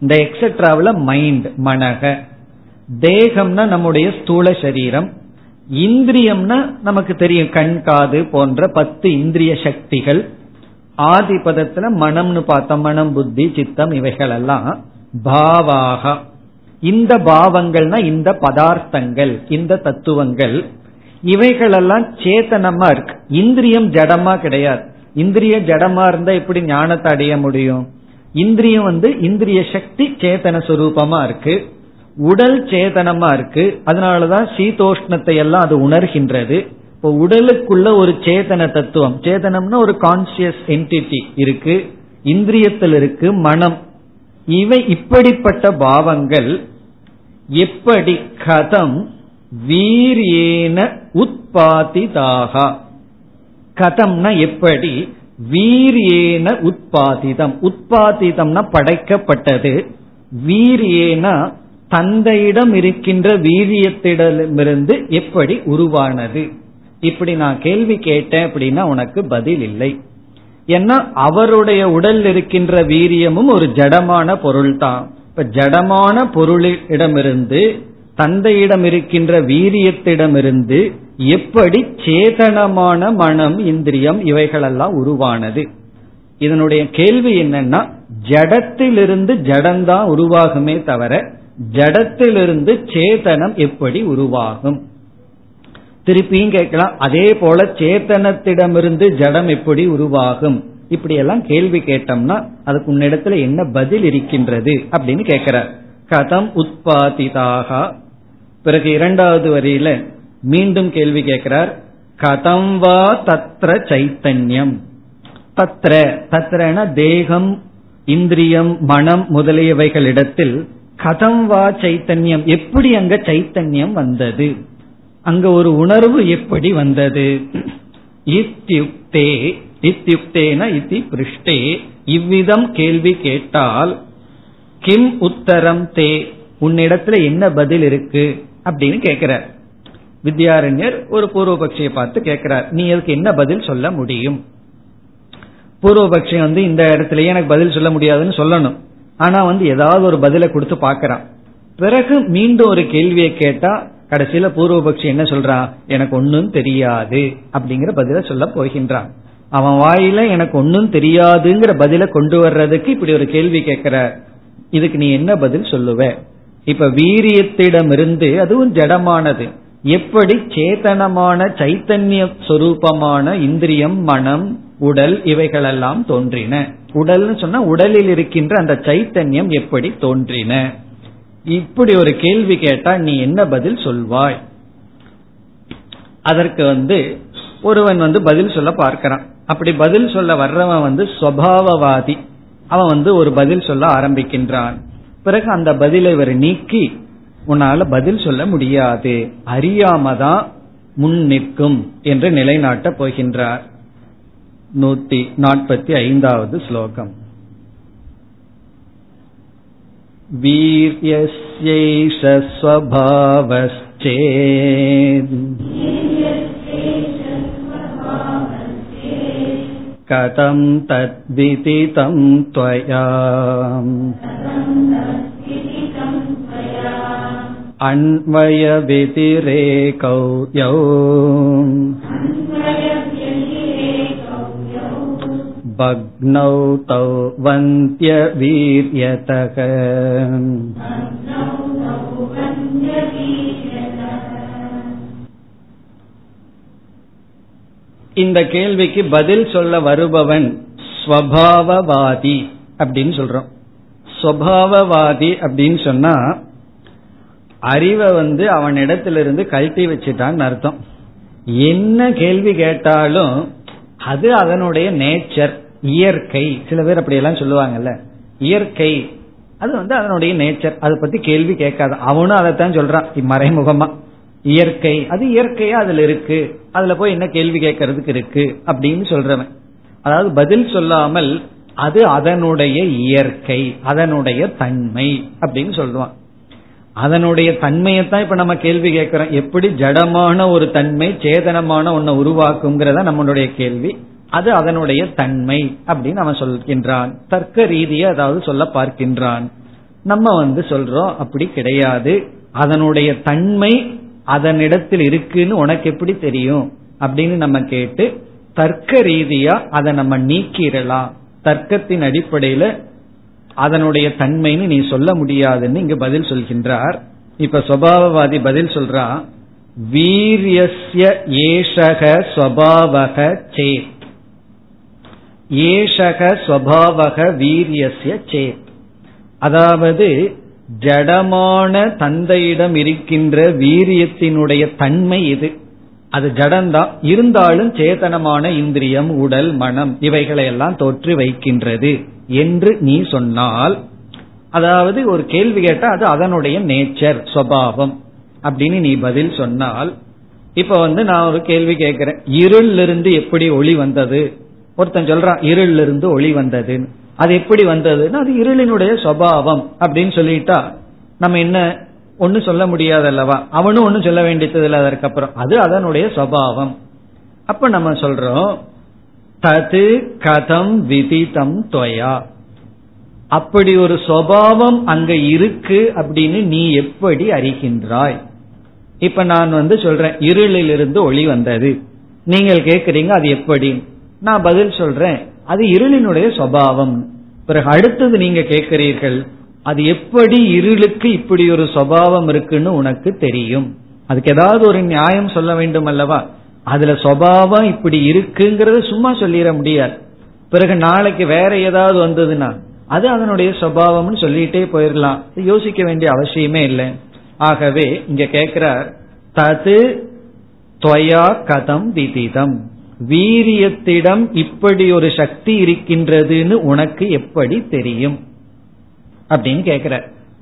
இந்த எக்ஸெட்ராவில் மைண்ட் மனக. தேகம்னா நம்முடைய ஸ்தூல சரீரம். இந்திரியம்னா நமக்கு தெரியும் கண் காது போன்ற பத்து இந்திரிய சக்திகள். ஆதிபதத்துல மனம்னு பார்த்தோம். மனம் புத்தி சித்தம் இவைகள் எல்லாம் பாவாக. இந்த பாவங்கள்னா இந்த பதார்த்தங்கள் இந்த தத்துவங்கள். இவைகளெல்லாம் சேத்தனமா இருக்கு. இந்திரியம் ஜடமா கிடையாது. இந்திரிய ஜடமா இருந்தா எப்படி ஞானத்தை அடைய முடியும்? இந்திரியம் வந்து இந்திரிய சக்தி சேத்தன சுரூபமா இருக்கு. உடல் சேதனமா இருக்கு. அதனாலதான் சீதோஷ்ணத்தை எல்லாம் அது உணர்கின்றது. இப்போ உடலுக்குள்ள ஒரு சேதன தத்துவம். சேதனம்னா ஒரு கான்சியஸ் என்டிட்டி இருக்கு. இந்திரியத்தில் இருக்கு மனம். இவை இப்படிப்பட்ட பாவங்கள். எப்படி கதம் வீரியேன உத்பாதிதாக கதம்னா எப்படி? வீரியேன உத்பாதிதம். உத்பாதிதம்னா படைக்கப்பட்டது. வீரியேனா தந்தையிடம் இருக்கின்ற வீரியத்திடமிருந்து எப்படி உருவானது? இப்படி நான் கேள்வி கேட்டேன் அப்படின்னா உனக்கு பதில் இல்லை. ஏன்னா அவருடைய உடல் இருக்கின்ற வீரியமும் ஒரு ஜடமான பொருள் தான் இப்ப ஜடமான பொருளிடமிருந்து தந்தையிடம் இருக்கின்ற வீரியத்திடமிருந்து எப்படி சேதனமான மனம் இந்திரியம் இவைகளெல்லாம் உருவானது. இதனுடைய கேள்வி என்னன்னா ஜடத்திலிருந்து ஜடம்தான் உருவாகுமே தவிர ஜடத்திலிருந்து சேதனம் எப்படி உருவாகும்? திருப்பியும் கேட்கலாம் அதே போல சேத்தனத்திடமிருந்து ஜடம் எப்படி உருவாகும்? இப்படி எல்லாம் கேள்வி கேட்டோம்னா அதுக்கு உன்னிடத்துல என்ன பதில் இருக்கின்றது அப்படின்னு கேட்கிறார். கதம் உற்பத்திதாக பிறகு இரண்டாவது வரியில மீண்டும் கேள்வி கேட்கிறார். கதம் வா தத்ர சைத்தன்யம். தத்ர தத்ரன தேகம் இந்திரியம் மனம் முதலியவைகளிடத்தில் கதம் வா சைத்தன்யம். எப்படி அங்க சைத்தன்யம் வந்தது? அங்க ஒரு உணர்வு எப்படி வந்தது? இத்தியுக்தே இத்தியுக்தேன இத்தி பிருஷ்டே. இவ்விதம் கேள்வி கேட்டால் கிம் உத்தரம் தே? உன்னிடத்துல என்ன பதில் இருக்கு? அப்படின்னு கேட்கிறார். வித்யாரண்யர் ஒரு பூர்வபக்ஷியை பார்த்து கேட்கிறார் நீ அதுக்கு என்ன பதில் சொல்ல முடியும்? பூர்வபக்ஷி வந்து இந்த இடத்துலயே எனக்கு பதில் சொல்ல முடியாதுன்னு சொல்லணும். ஆனா வந்து ஏதாவது ஒரு பதிலை கொடுத்து பாக்கிறான் பிறகு மீண்டும் ஒரு கேள்வியை கேட்டா கடைசியில பூர்வபக்ஷி என்ன சொல்றான் எனக்கு ஒன்னும் தெரியாது அப்படிங்கிற பதில சொல்ல போகின்றான். அவன் வாயில எனக்கு ஒன்னும் தெரியாதுங்கிற பதில கொண்டு வர்றதுக்கு இப்படி ஒரு கேள்வி கேட்கிற இதுக்கு நீ என்ன பதில் சொல்லுவ? இப்ப வீரியத்திடமிருந்து அதுவும் ஜடமானது. எப்படி சேத்தனமான சைத்தன்ய சொரூபமான இந்திரியம் மனம் உடல் இவைகளெல்லாம் தோன்றின. உடல்னு சொன்னா உடலில் இருக்கின்ற அந்த சைத்தன்யம் எப்படி தோன்றின? இப்படி ஒரு கேள்வி கேட்டா நீ என்ன பதில் சொல்வாய்? அதற்கு வந்து ஒருவன் வந்து பதில் சொல்ல பார்க்கிறான். அப்படி பதில் சொல்ல வர்றவன் வந்து சுவாவவாதி அவன் வந்து ஒரு பதில் சொல்ல ஆரம்பிக்கின்றான். பிறகு அந்த பதிலை இவர் நீக்கி உன்னால பதில் சொல்ல முடியாது அறியாம தான் முன் நிற்கும் என்று நிலைநாட்டப் போகின்றார் நூத்தி நாற்பத்தி ஐந்தாவது ஸ்லோகம் वीर्यस्यैष स्वभावश्चेत् कथं तद्विदितं त्वया अन्वयव्यतिरेकौ यौ भग्नौ तौ वन्त्यवीर्यतः இந்த கேள்விக்கு பதில் சொல்ல வருபவன் ஸ்வபாவவாதி அப்படின்னு சொல்றோம் ஸ்வபாவவாதி அப்படின்னு சொன்னா அறிவை வந்து அவன் இடத்திலிருந்து கழட்டி வச்சுட்டான்னு அர்த்தம். என்ன கேள்வி கேட்டாலும் அது அதனுடைய நேச்சர் இயற்கை. சில பேர் அப்படி எல்லாம் சொல்லுவாங்கல்ல. இயற்கை அது வந்து அதனுடைய நேச்சர் அதை பத்தி கேள்வி கேட்காத. அவனும் அதைத்தான் சொல்றான். மறைமுகமா இயற்கை அது இயற்கையா அதுல இருக்கு. அதுல போய் என்ன கேள்வி கேட்கறதுக்கு இருக்கு அப்படின்னு சொல்றவன். அதாவது பதில் சொல்லாமல் அது அதனுடைய இயற்கை அதனுடைய தன்மை அப்படின்னு சொல்லுவான். அதனுடைய தன்மையத்தான் இப்ப நம்ம கேள்வி கேட்கிறோம். எப்படி ஜடமான ஒரு தன்மை சேதனமான ஒன்ன உருவாக்குங்கிறத நம்மளுடைய கேள்வி. அது அதனுடைய தன்மை அப்படின்னு அவன் சொல்கின்றான். தர்க்க ரீதியை அதாவது சொல்ல பார்க்கின்றான். நம்ம வந்து சொல்றோம் அப்படி கிடையாது. அதனுடைய தன்மை அதனிடத்தில் இருக்குன்னு உனக்கு எப்படி தெரியும்? அப்படின்னு நம்ம கேட்டு தர்க்க ரீதியா அதை நம்ம நீக்கிடலாம். தர்க்கத்தின் அடிப்படையில அதனுடைய தன்மைன்னு நீ சொல்ல முடியாதுன்னு இங்க பதில் சொல்கின்றார். இப்ப சுவாவவாதி பதில் சொல்றா வீரியஸ்ய ஏஷக ஸ்வபாவக சேத். ஏஷக ஸ்வபாவக வீரியஸ்ய சேத். அதாவது ஜடமான தந்தையிடம் இருக்கின்ற வீரியத்தினுடைய தன்மை இது. அது ஜடம்தான் இருந்தாலும் சேதனமான இந்திரியம் உடல் மனம் இவைகளை எல்லாம் தோற்று வைக்கின்றது. என்று நீ சொன்னால் அதாவது ஒரு கேள்வி கேட்டா அது அதனுடைய நேச்சர் சுவாவம் அப்படின்னு நீ பதில் சொன்னால் இப்ப வந்து நான் ஒரு கேள்வி கேட்கிறேன். இருள் இருந்து எப்படி ஒளி வந்தது? ஒருத்தன் சொல்றான் இருள் இருந்து ஒளி வந்ததுன்னு. அது எப்படி வந்ததுன்னா அது இருளினுடைய சுவாவம் அப்படின்னு சொல்லிட்டா நம்ம என்ன ஒன்னும் சொல்ல முடியாது அல்லவா அவனும் ஒன்னும் சொல்ல வேண்டியது இல்லை அதற்கப்புறம். அது அதனுடைய சுவாவம் அப்ப நம்ம சொல்றோம் தது கதம் விதிதம் தொயா. அப்படி ஒரு சுவாவம் அங்க இருக்கு அப்படின்னு நீ எப்படி அறிகின்றாய்? இப்ப நான் வந்து சொல்றேன் இருளிலிருந்து ஒளி வந்தது. நீங்கள் கேக்குறீங்க அது எப்படி? நான் பதில் சொல்றேன் அது இருளினுடைய சுவாவம் பிறகு அடுத்தது நீங்க கேட்கிறீர்கள் அது எப்படி இருளுக்கு இப்படி ஒரு சுவாவம் இருக்குன்னு உனக்கு தெரியும். அதுக்கு ஏதாவது ஒரு நியாயம் சொல்ல வேண்டும் அல்லவா? அதுல சுவாவம் இப்படி இருக்குங்கிறத சும்மா சொல்லிட முடியாது. பிறகு நாளைக்கு வேற ஏதாவது வந்ததுன்னா அது அதனுடைய சுவாவம்னு சொல்லிட்டே போயிடலாம் யோசிக்க வேண்டிய அவசியமே இல்லை. ஆகவே இங்க கேட்கிறார் தது துவயா கதம் விதிதம் வீரியத்திடம் இப்படி ஒரு சக்தி இருக்கின்றதுன்னு உனக்கு எப்படி தெரியும்? அப்படின்னு கேக்குற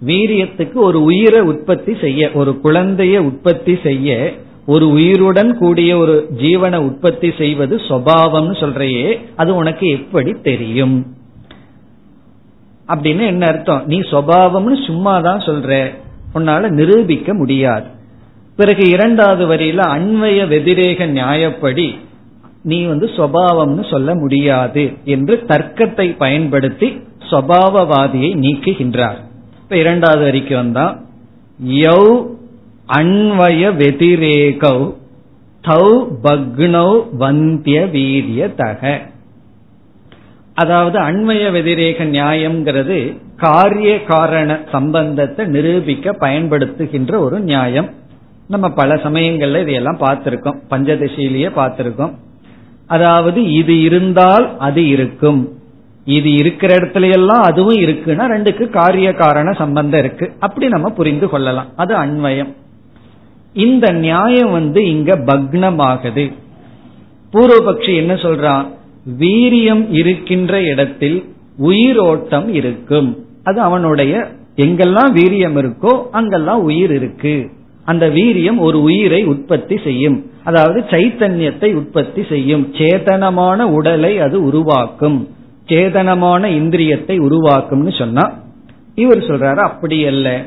வீரியத்துக்கு ஒரு உயிரை உற்பத்தி செய்ய ஒரு குழந்தைய உற்பத்தி செய்ய ஒரு உயிருடன் கூடிய ஒரு ஜீவனை உற்பத்தி செய்வது சுவாவம்னு சொல்றையே அது உனக்கு எப்படி தெரியும்? அப்படின்னு என்ன அர்த்தம்? நீ சுவாவம்னு சும்மா தான் சொல்ற. உன்னால நிரூபிக்க முடியாது. பிறகு இரண்டாவது வரியில அன்வய வெதிரேக நியாயப்படி நீ வந்து சுவாவம்னு சொல்ல முடியாது என்று தர்க்கத்தை பயன்படுத்தி சுவாவவாதியை நீக்குகின்றார். இப்ப இரண்டாவது வரிக்கு வந்தா யௌ அன்வய வெதிரேகௌ தௌ பக்னௌ வந்திய வீரிய தக அதாவது அண்மய வெதிரேக நியாயம்ங்கிறது காரிய காரண சம்பந்தத்தை நிரூபிக்க பயன்படுத்துகின்ற ஒரு நியாயம். நம்ம பல சமயங்கள்ல இதையெல்லாம் பார்த்திருக்கோம். பஞ்சதசியிலேயே பார்த்திருக்கோம். அதாவது இது இருந்தால் அது இருக்கும். இது இருக்கிற இடத்துல எல்லாம் அதுவும் இருக்குன்னா ரெண்டுக்கு காரிய காரண சம்பந்தம் இருக்கு. அப்படி நம்ம புரிந்து கொள்ளலாம். அது அன்வயம் இந்த நியாயம் வந்து இங்க பக்னமாகுது. பூர்வபக்ஷி என்ன சொல்றான்? வீரியம் இருக்கின்ற இடத்தில் உயிரோட்டம் இருக்கும். அது அவனுடைய எங்கெல்லாம் வீரியம் இருக்கோ அங்கெல்லாம் உயிர் இருக்கு. அந்த வீரியம் ஒரு உயிரை உற்பத்தி செய்யும். அதாவது சைத்தன்யத்தை உற்பத்தி செய்யும். சேதனமான உடலை அது உருவாக்கும். சேதனமான இந்திரியத்தை உருவாக்கும்னு சொன்னா இவர் சொல்றாரு அப்படி அல்ல.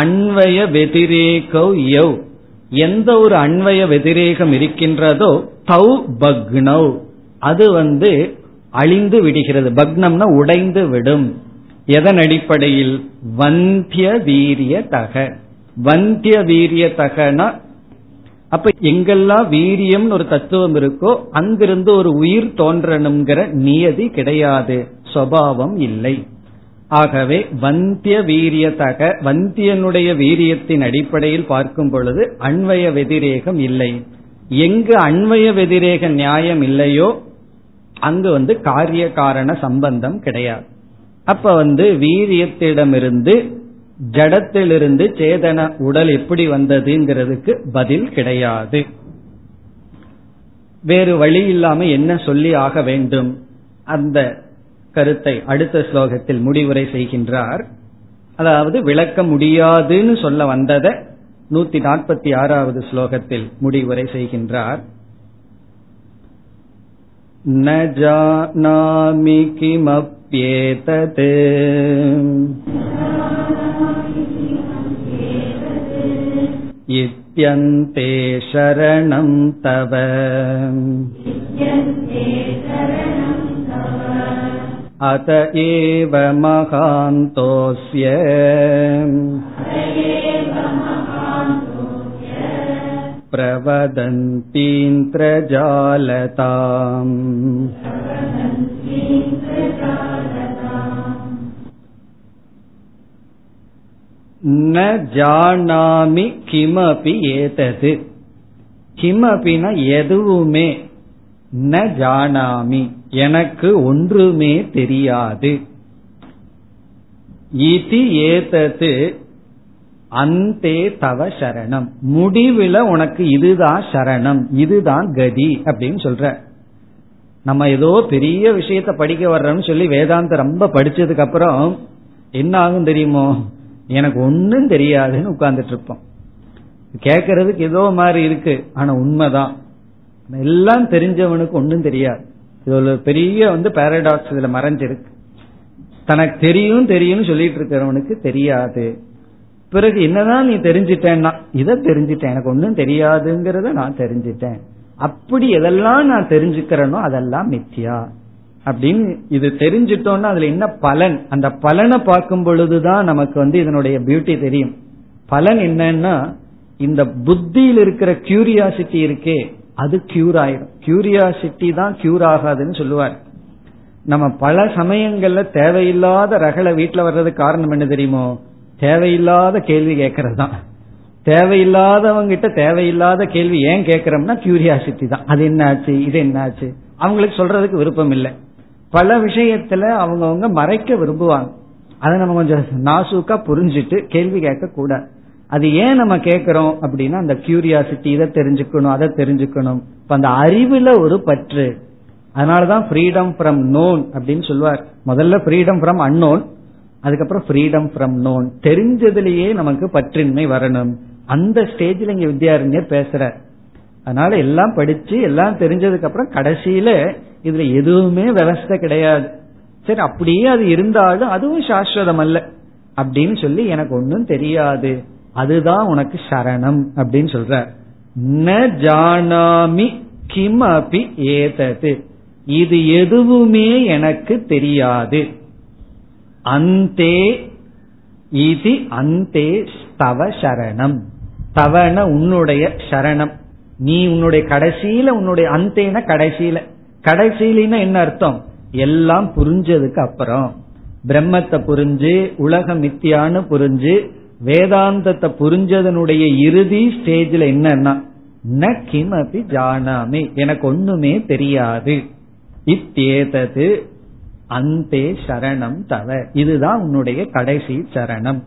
அன்வய வெதிரேகௌ யௌ. எந்த ஒரு அன்வய வெதிரேகம் இருக்கின்றதோ தௌ பக்னௌ. அது வந்து அழிந்து விடுகிறது. பக்னம்னா உடைந்து விடும். எதன் அடிப்படையில்? வந்திய வீரிய தக. வந்திய வீரிய தகனா அப்ப எங்கெல்லாம் வீரியம் ஒரு தத்துவம் இருக்கோ அங்கிருந்து ஒரு உயிர் தோன்றணுங்கிற நியதி கிடையாது. சுவாவம் இல்லை. ஆகவே வந்திய வீரியத்தக வந்தியனுடைய வீரியத்தின் அடிப்படையில் பார்க்கும் பொழுது அன்வய வெதிரேகம் இல்லை. எங்கு அன்வய வெதிரேக நியாயம் இல்லையோ அங்கு வந்து காரிய காரண சம்பந்தம் கிடையாது. அப்ப வந்து வீரியத்திடமிருந்து ஜடத்திலிருந்து சேதன உடல் எப்படி வந்ததுங்கிறதுக்கு பதில் கிடையாது. வேறு வழி இல்லாம என்ன சொல்லி ஆக வேண்டும்? அந்த கருத்தை அடுத்த ஸ்லோகத்தில் முடிவுரை செய்கின்றார் அதாவது விளக்க முடியாதுன்னு சொல்ல வந்ததை நூத்தி நாற்பத்தி ஆறாவது ஸ்லோகத்தில் முடிவுரை செய்கின்றார் न जानामि किमप्येतत् इत्यन्ते शरणं तव अत एव महान्तोऽस्य प्रवदन्तीन्द्रजालताम् ந ஜானாமி கிமபி ஏதது கிமபின எதுவுமே ந ஜானாமி. எனக்கு ஒன்றுமே தெரியாது. இதி ஏதது அந்தே தவ சரணம். முடிவில் உனக்கு இதுதான் சரணம். இதுதான் கதி அப்படின்னு சொல்ற. நம்ம ஏதோ பெரிய விஷயத்த படிக்க வர்றோம்னு சொல்லி வேதாந்த ரொம்ப படிச்சதுக்கு அப்புறம் என்ன ஆகும் தெரியுமோ? எனக்கு ஒன்னும் தெரியாதுன்னு உட்கார்ந்துட்டு இருப்போம். கேட்கறதுக்கு ஏதோ மாதிரி இருக்கு. ஆனா உண்மைதான். எல்லாம் தெரிஞ்சவனுக்கு ஒன்றும் தெரியாது. இது ஒரு பெரிய வந்து பாரடாக்ஸ் இதுல மறைஞ்சிருக்கு. தனக்கு தெரியும் தெரியும்னு சொல்லிட்டு இருக்கிறவனுக்கு தெரியாது. பிறகு என்னதான் நீ தெரிஞ்சிட்டேன்னா இதை தெரிஞ்சிட்டேன். எனக்கு ஒன்றும் தெரியாதுங்கிறத நான் தெரிஞ்சிட்டேன். அப்படி எதெல்லாம் நான் தெரிஞ்சுக்கிறேனோ அதெல்லாம் மித்தியா. அப்படின்னு இது தெரிஞ்சிட்டோம்னா அதுல என்ன பலன்? அந்த பலனை பார்க்கும் பொழுதுதான் நமக்கு வந்து இதனுடைய பியூட்டி தெரியும். பலன் என்னன்னா இந்த புத்தியில் இருக்கிற கியூரியாசிட்டி இருக்கே. அது கியூர் ஆயிரும். கியூரியாசிட்டி தான் கியூர் ஆகாதுன்னு சொல்லுவார். நம்ம பல சமயங்கள்ல தேவையில்லாத ரகளை வீட்டுல வர்றதுக்கு காரணம் என்ன தெரியுமோ? தேவையில்லாத கேள்வி கேட்கறது தான். தேவையில்லாதவங்கிட்ட தேவையில்லாத கேள்வி ஏன் கேட்கறோம்னா கியூரியாசிட்டி தான். அது என்னாச்சு? இது என்னாச்சு? அவங்களுக்கு சொல்றதுக்கு விருப்பம் இல்லை. பல விஷயத்துல அவங்கவுங்க மறைக்க விரும்புவாங்க. அதை நம்ம கொஞ்சம் நாசூக்கா புரிஞ்சிட்டு கேள்வி கேட்க கூடாது அது ஏன் நம்ம கேட்கிறோம் அப்படின்னா அந்த கியூரியாசிட்டி இதை தெரிஞ்சுக்கணும் அதை தெரிஞ்சுக்கணும். இப்ப அந்த அறிவுல ஒரு பற்று. அதனாலதான் ஃப்ரீடம் ஃப்ரம் நோன் அப்படின்னு சொல்லுவார். முதல்ல ஃப்ரீடம் ஃப்ரம் அன்னோன் அதுக்கப்புறம் ஃப்ரீடம் ஃப்ரம் நோன் தெரிஞ்சதுலயே நமக்கு பற்றின்மை வரணும். அந்த ஸ்டேஜ்ல இங்க வித்யாரண்யர் பேசுற அதனால எல்லாம் படிச்சு எல்லாம் தெரிஞ்சதுக்கு அப்புறம் கடைசியில இதுல எதுவுமே விவஸ்தை கிடையாது. சரி அப்படியே அது இருந்தாலும் அதுவும் சாஸ்வதம் அல்ல. அப்படின்னு சொல்லி எனக்கு ஒன்னும் தெரியாது. அதுதான் உனக்கு சரணம் அப்படின்னு சொல்ற ந ஜானாமி கிம் அபி ஏதது. இது எதுவுமே எனக்கு தெரியாது. அந்தே இது அந்தே தவ சரணம். தவன உன்னுடைய சரணம். நீ உன்னுடைய கடைசியில உன்னுடைய அந்தேன கடைசியில. கடைசியிலன்னா என்ன அர்த்தம்? எல்லாம் புரிஞ்சதுக்கு அப்புறம். பிரம்மத்தை புரிஞ்சு உலக மித்தியான்னு புரிஞ்சு வேதாந்தத்தை புரிஞ்சதனுடைய இறுதி ஸ்டேஜ்ல என்னன்னா ந கிமபி ஜானாமி எனக்கு ஒண்ணுமே தெரியாது. இத்தேதது அந்தே சரணம் தவ. இதுதான் உன்னுடைய கடைசி சரணம்.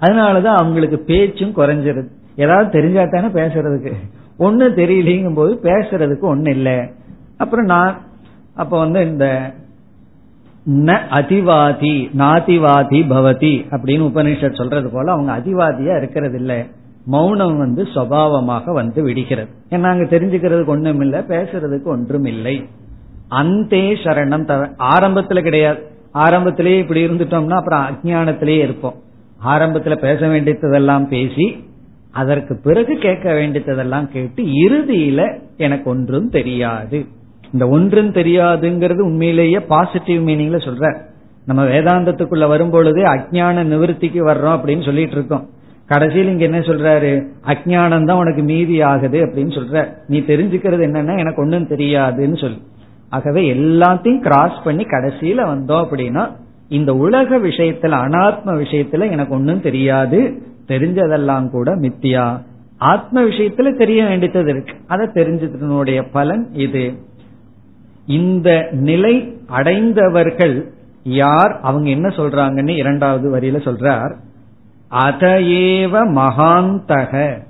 அதனாலதான் அவங்களுக்கு பேச்சும் குறைஞ்சிருது. ஏதாவது தெரிஞ்சா தானே பேசுறதுக்கு. ஒன்னும் தெரியலங்கும் போது பேசுறதுக்கு ஒண்ணு இல்லை அப்புறம் நான் அப்ப வந்து இந்த ந அதிவாதி நாதிவாதி பவதி அப்படின்னு உபனிஷத் சொல்றது போல அவங்க அதிவாதியா இருக்கிறது இல்ல மௌனம் வந்து சுவாவமாக வந்து விடுகிறது. ஏன்னா அங்க தெரிஞ்சுக்கிறதுக்கு ஒன்றும் இல்லை பேசுறதுக்கு ஒன்றும் இல்லை அந்தே சரணம் தவ ஆரம்பத்துல கிடையாது. ஆரம்பத்திலேயே இப்படி இருந்துட்டோம்னா அப்புறம் அஜானத்திலேயே இருப்போம். ஆரம்பத்துல பேச வேண்டியதெல்லாம் பேசி அதற்கு பிறகு கேட்க வேண்டியதெல்லாம் கேட்டு இறுதியில எனக்கு ஒன்றும் தெரியாது. இந்த ஒன்றும் தெரியாதுங்கிறது உண்மையிலேயே பாசிட்டிவ் மீனிங்ல சொல்ற நம்ம வேதாந்தத்துக்குள்ள வரும்பொழுதே அஜான நிவர்த்திக்கு வர்றோம் அப்படின்னு சொல்லிட்டு இருக்கோம். கடைசியில் இங்க என்ன சொல்றாரு? அஜானம் தான் உனக்கு மீதி ஆகுது அப்படின்னு சொல்ற நீ தெரிஞ்சுக்கிறது என்னன்னா எனக்கு ஒன்றும் தெரியாதுன்னு சொல்லி. ஆகவே எல்லாத்தையும் கிராஸ் பண்ணி கடைசியில வந்தோம் அப்படின்னா இந்த உலக விஷயத்துல அனாத்ம விஷயத்துல எனக்கு ஒன்றும் தெரியாது. தெரிஞ்சதெல்லாம் கூட மித்தியா. ஆத்ம விஷயத்துல தெரிய வேண்டியது இருக்கு. அதை தெரிஞ்சதனுடைய பலன் இது. இந்த நிலை அடைந்தவர்கள் யார்? அவங்க என்ன சொல்றாங்கன்னு இரண்டாவது வரியில சொல்றார். அதஏவ மகாந்தக.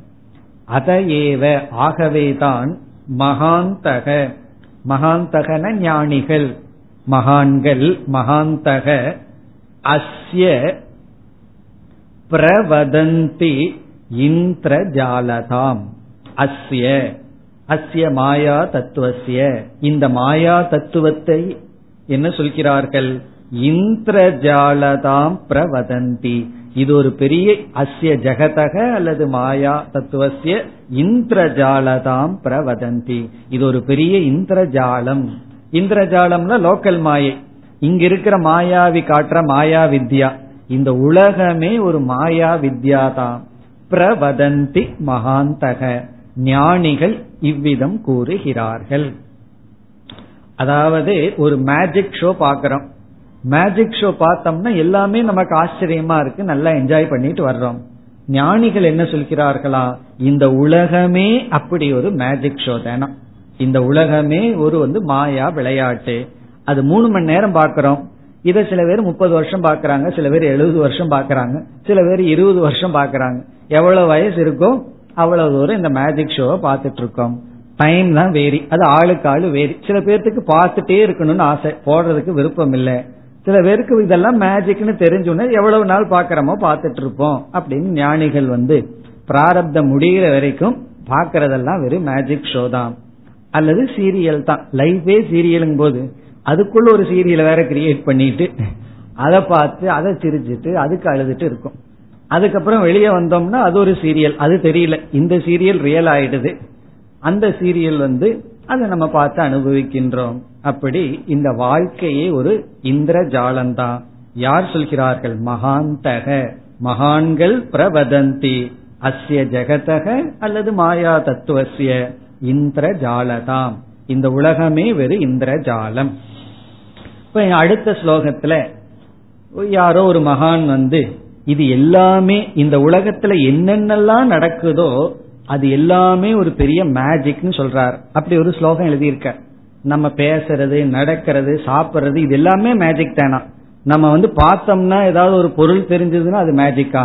அதஏவ ஆகவேதான் மகாந்தக. மகாந்தகன ஞானிகள். மகான்கள் மகாந்தக. அஸ்ய பிரவதந்தி இந்திரஜாலதாம். அஸ்ய அஸ்ய மாயா தத்துவசிய இந்த மாயா தத்துவத்தை என்ன சொல்கிறார்கள்? இந்திரஜாலதாம் பிரவதந்தி. இது ஒரு பெரிய அஸ்ய ஜெகதக அல்லது மாயா தத்துவசிய இந்திரஜாலதாம் பிரவதந்தி. இது ஒரு பெரிய இந்திரஜாலம். இந்திரஜாலம்னா லோக்கல் மாயை. இங்க இருக்கிற மாயாவி காட்டுற மாயா வித்யா. இந்த உலகமே ஒரு மாயா வித்யா தான் பிரவதந்தி மகாந்தக. ஞானிகள் இவ்விதம் கூறுகிறார்கள். அதாவது ஒரு மேஜிக் ஷோ பாக்கிறோம் மேஜிக் ஷோ பார்த்தோம்னா எல்லாமே நமக்கு ஆச்சரியமா இருக்கு நல்லா என்ஜாய் பண்ணிட்டு வர்றோம். ஞானிகள் என்ன சொல்கிறார்களா? இந்த உலகமே அப்படி ஒரு மேஜிக் ஷோ தானா. இந்த உலகமே ஒரு வந்து மாயா விளையாட்டு. அது மூணு மணி நேரம் பாக்கிறோம் இதை சில பேர் முப்பது வருஷம் பாக்குறாங்க சில பேர் எழுபது வருஷம் பாக்குறாங்க சில பேர் இருபது வருஷம் பாக்குறாங்க எவ்வளவு வயசு இருக்கோ அவ்வளவு தூரம் இந்த மேஜிக் ஷோவை பார்த்துட்டு இருக்கோம் டைம் தான் வேரி அது ஆளுக்கு ஆளு வேரி சில பேர்த்துக்கு பார்த்துட்டே இருக்கணும்னு ஆசை. போடுறதுக்கு விருப்பம் இல்லை. சில பேருக்கு இதெல்லாம் மேஜிக்னு தெரிஞ்சுன்னு எவ்வளவு நாள் பாக்கிறோமோ பார்த்துட்டு இருப்போம் அப்படின்னு ஞானிகள் வந்து பிராரப்தம் முடிகிற வரைக்கும் பாக்கிறதெல்லாம் வெறும் மேஜிக் ஷோ தான். அல்லது சீரியல் தான். லைஃபே சீரியலுங்கும் போது அதுக்குள்ள ஒரு சீரியலை வேற கிரியேட் பண்ணிட்டு அதை பார்த்து அதை சிரிச்சிட்டு அதுக்கு அழுதுட்டு இருக்கும். அதுக்கப்புறம் வெளியே வந்தோம்னா அது ஒரு சீரியல் அது தெரியல. இந்த சீரியல் ரியல் ஆயிடுது. அந்த சீரியல் வந்து அதை நம்ம பார்த்து அனுபவிக்கின்றோம். அப்படி இந்த வாழ்க்கையே ஒரு இந்திர ஜாலந்தான் யார் சொல்கிறார்கள்? மகாந்தக. மகான்கள் பிரவதந்தி. அஸ்ய ஜெகதக அல்லது மாயா தத்துவசிய இந்திர ஜாலதாம் இந்த உலகமே வெறும் இந்திர ஜாலம் இப்ப அடுத்த ஸ்லோகத்துல யாரோ ஒரு மகான் வந்து இது எல்லாமே இந்த உலகத்துல என்னென்னலாம் நடக்குதோ அது எல்லாமே ஒரு பெரிய மேஜிக்னு சொல்றார். அப்படி ஒரு ஸ்லோகம் எழுதியிருக்க நம்ம பேசுறது நடக்கிறது சாப்பிடுறது இது எல்லாமே மேஜிக் தானா? நம்ம வந்து பார்த்தோம்னா ஏதாவது ஒரு பொருள் தெரிஞ்சதுன்னா அது மேஜிக்கா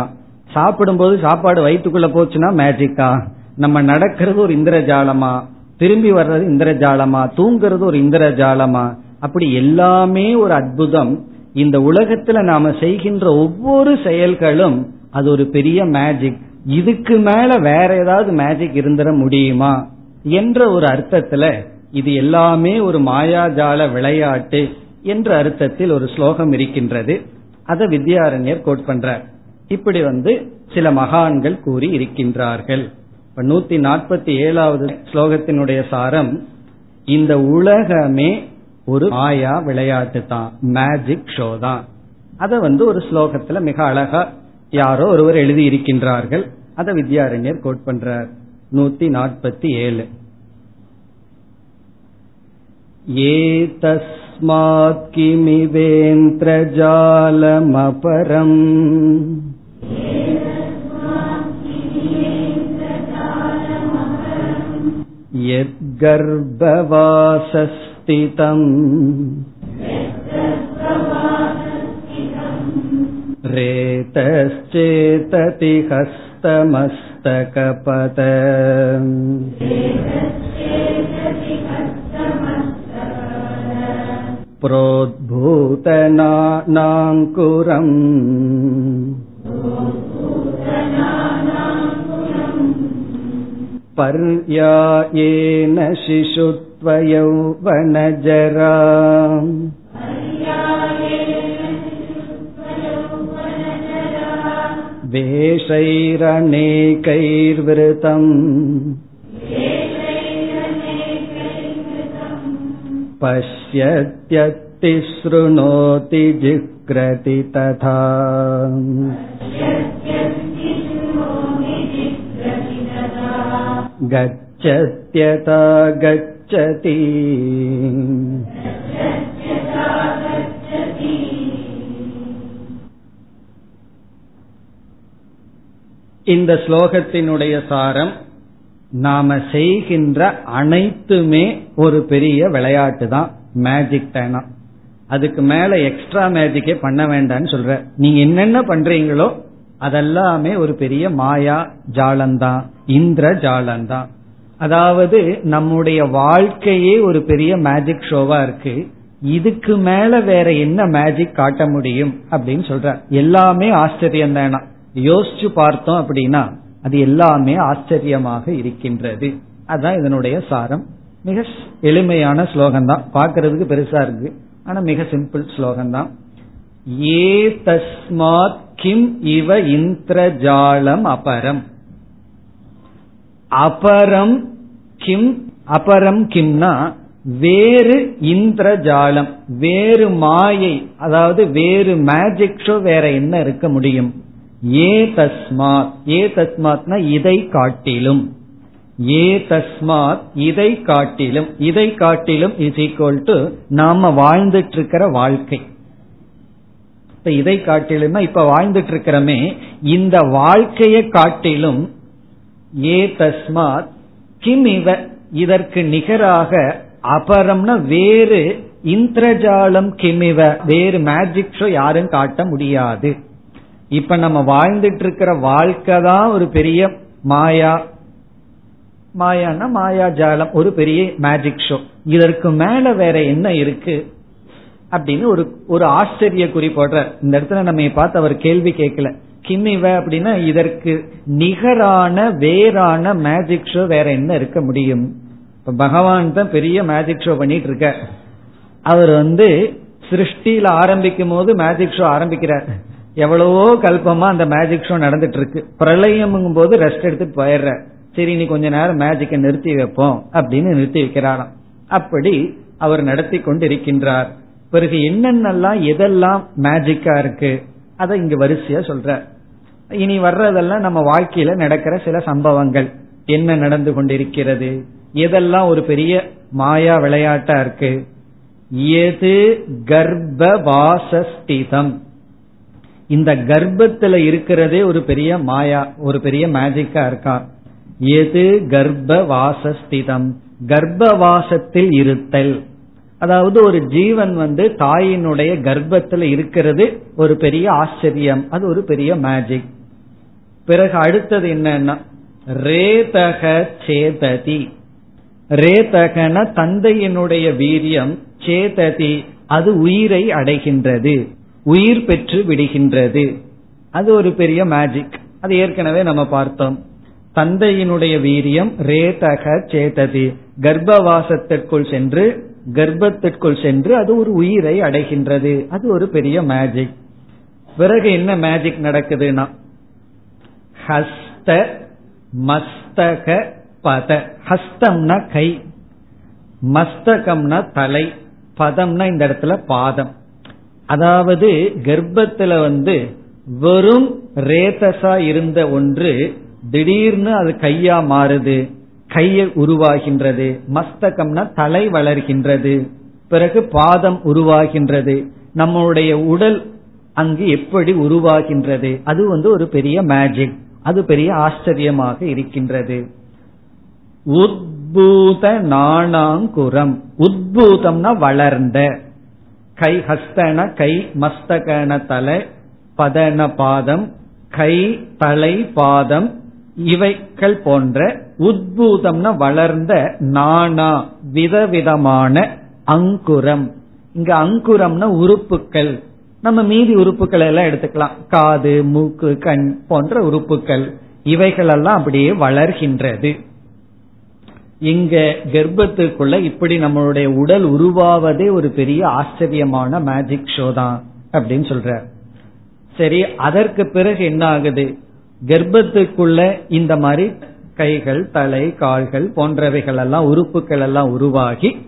சாப்பிடும்போது சாப்பாடு வயிற்றுக்குள்ள போச்சுன்னா மேஜிக்கா நம்ம நடக்கிறது ஒரு இந்திரஜாலமா? திரும்பி வர்றது இந்திரஜாலமா? தூங்குறது ஒரு இந்திரஜாலமா? அப்படி எல்லாமே ஒரு அற்புதம் இந்த உலகத்துல நாம செய்கின்ற ஒவ்வொரு செயல்களும் அது ஒரு பெரிய மேஜிக் இதுக்கு மேல வேற ஏதாவது மேஜிக் இருந்துட முடியுமா என்ற ஒரு அர்த்தத்துல இது எல்லாமே ஒரு மாயாஜால விளையாட்டு என்ற அர்த்தத்தில் ஒரு ஸ்லோகம் இருக்கின்றது. அதை வித்யாரண்யர் கோட் பண்றார். இப்படி வந்து சில மகான்கள் கூறி இருக்கின்றார்கள். இப்ப நூத்தி நாற்பத்தி ஏழாவது ஸ்லோகத்தினுடைய சாரம் இந்த உலகமே ஒரு மாயா விளையாட்டு தான் மேஜிக் ஷோ தான் அத வந்து ஒரு ஸ்லோகத்துல மிக அழகா யாரோ ஒருவர் எழுதி இருக்கின்றார்கள் அத வித்யாரண்யர் கோட் பண்றார் நூத்தி நாற்பத்தி ஏழு एतस्मात् किमिवेन्द्रजालमपरम् यद्गर्भवासस्थितम् रेतश्चेतति हस्तमस्तकपद प्रोद्भूतमजो भूतनानाङ्कुरम् पर्यायेन शिशुत्वयौवनजरा वेषैरनेकैर्वृतम् पश्यत्यतिशृणोति जिग्रति तथा गच्छत्यता गच्छति இந்த ஸ்லோகத்தினுடைய சாரம் நாம செய்கின்ற அனைத்துமே ஒரு பெரிய விளையாட்டு தான் மேஜிக் தானா அதுக்கு மேல எக்ஸ்ட்ரா மேஜிக்கே பண்ண வேண்டாம்னு சொல்ற நீங்க என்னென்ன பண்றீங்களோ அதெல்லாமே ஒரு பெரிய மாயா ஜாலந்தான் இந்திர ஜாலந்தான் அதாவது நம்முடைய வாழ்க்கையே ஒரு பெரிய மேஜிக் ஷோவா இருக்கு. இதுக்கு மேல வேற என்ன மேஜிக் காட்ட முடியும் அப்படின்னு சொல்ற. எல்லாமே ஆச்சரியம் தானா? யோசிச்சு பார்த்தோம் அப்படின்னா அது எல்லாமே ஆச்சரியமாக இருக்கின்றது. அதுதான் இதனுடைய சாரம். மிக எளிமையான ஸ்லோகம் தான். பாக்குறதுக்கு பெருசா இருக்கு. ஆனா மிக சிம்பிள் ஸ்லோகம் தான். ஏ தஸ்மாத் கிம் இவ இந்திரஜாலம் அபரம். அபரம் கிம் அபரம் கிம்னா வேறு இந்திரஜாலம் வேறு மாயை அதாவது வேறு மேஜிக் ஷோ வேற என்ன இருக்க முடியும்? ஏ தஸ்மாத் ஏ தஸ்மாத்னா இதை காட்டிலும். ஏ தஸ்மாத் இதை காட்டிலும். இதை காட்டிலும் இஸ் ஈக்வல் டு நாம வாழ்ந்துட்டு இருக்கிற வாழ்க்கை. இப்ப இதை காட்டிலும்னா இப்ப வாழ்ந்துட்டு இருக்கிறமே இந்த வாழ்க்கையை காட்டிலும் ஏ தஸ்மாத் கிம் இவ? இதற்கு நிகராக அபரம்னா வேறு இந்திரஜாலம் கிமிவ வேறு மேஜிக் ஷோ யாரும் காட்ட முடியாது. இப்ப நம்ம வாழ்ந்துட்டு இருக்கிற வாழ்க்கை தான் ஒரு பெரிய மாயா. மாயான்னா மாயா ஜாலம் ஒரு பெரிய மேஜிக் ஷோ இதற்கு மேல வேற என்ன இருக்கு? அப்படின்னு ஒரு ஒரு ஆச்சரிய குறி போடுற இந்த இடத்துல நம்ம பார்த்து அவர் கேள்வி கேட்கல. கிம்மிவ அப்படின்னா இதற்கு நிகரான வேறான மேஜிக் ஷோ வேற என்ன இருக்க முடியும்? இப்ப பகவான் தான் பெரிய மேஜிக் ஷோ பண்ணிட்டு இருக்க அவர் வந்து சிருஷ்டியில ஆரம்பிக்கும் போது மேஜிக் ஷோ ஆரம்பிக்கிறார். எவ்வளவோ கல்பமா அந்த மேஜிக் ஷோ நடந்துட்டு இருக்கு. பிரளயம்ங்கும் போது ரெஸ்ட் எடுத்துட்டு போயிடுற சரி நீ கொஞ்ச நேரம் மேஜிக்கை நிறுத்தி வைப்போம் அப்படின்னு நிறுத்தி வைக்கிறாராம். அப்படி அவர் நடத்தி கொண்டு இருக்கின்றார் பிறகு என்னென்னலாம் எதெல்லாம் மேஜிக்கா இருக்கு? அதை இங்க வரிசையா சொல்ற. இனி வர்றதெல்லாம் நம்ம வாழ்க்கையில நடக்கிற சில சம்பவங்கள். என்ன நடந்து கொண்டிருக்கிறது? எதெல்லாம் ஒரு பெரிய மாயா விளையாட்டா இருக்கு? எது கர்ப்பவாசஸ்திதம்? இந்த கர்ப்பத்துல இருக்கிறதே ஒரு பெரிய மாயா ஒரு பெரிய மேஜிக்கா இருக்கா? எது கர்ப்பவாசஸ்திதம்? கர்ப்பவாசத்தில் இருத்தல். அதாவது ஒரு ஜீவன் வந்து தாயினுடைய கர்ப்பத்தில் இருக்கிறது ஒரு பெரிய ஆச்சரியம். அது ஒரு பெரிய மேஜிக் பிறகு அடுத்தது என்னன்னா ரேதக சேததி. ரேதகன தந்தையினுடைய வீரியம் சேததி. அது உயிரை அடைகின்றது. உயிர் பெற்று விடுகின்றது. அது ஒரு பெரிய மேஜிக் அது ஏற்கனவே நம்ம பார்த்தோம். தந்தையினுடைய வீரியம் ரேதக சேததி. கர்ப்பவாசத்திற்குள் சென்று கர்ப்பத்திற்குள் சென்று அது ஒரு உயிரை அடைகின்றது. அது ஒரு பெரிய மேஜிக் பிறகு என்ன மேஜிக் நடக்குதுன்னா? ஹஸ்த மஸ்தக பத. ஹஸ்தம்னா கை. மஸ்தகம்னா தலை. பதம்னா இந்த இடத்துல பாதம். அதாவது கர்ப்பத்துல வந்து வெறும் ரேதசா இருந்த ஒன்று திடீர்னு அது கையா மாறுது. கையை உருவாகின்றது மஸ்தகம்னா தலை வளர்கின்றது பிறகு பாதம் உருவாகின்றது நம்மளுடைய உடல் அங்கு எப்படி உருவாகின்றது அது வந்து ஒரு பெரிய மேஜிக் அது பெரிய ஆச்சரியமாக இருக்கின்றது. உத்பூத நாணாங்குரம் உத்பூதம்னா வளர்ந்த கை ஹஸ்தன கை மஸ்தகன தலை பதன பாதம் கை தலை பாதம் இவைகள் போன்ற உத்பூதம்னா வளர்ந்த நானா விதவிதமான அங்குரம். இங்க அங்குரம்னா உறுப்புகள் நம்ம மீதி உறுப்புகள் எல்லாம் எடுத்துக்கலாம். காது மூக்கு கண் போன்ற உறுப்புகள் இவைகளெல்லாம் அப்படியே வளர்கின்றது. இங்க கர்ப்பத்துக்குள்ள இப்படி நம்மளுடைய உடல் உருவாவதே ஒரு பெரிய ஆச்சரியமான மேஜிக் ஷோ தான் அப்படின்னு சொல்ற சரி அதற்கு பிறகு என்ன ஆகுது கர்ப்பத்துக்குள்ள இந்த மாதிரி கைகள் தலை கால்கள் போன்றவைகள் எல்லாம் உறுப்புகள் எல்லாம் உருவாகி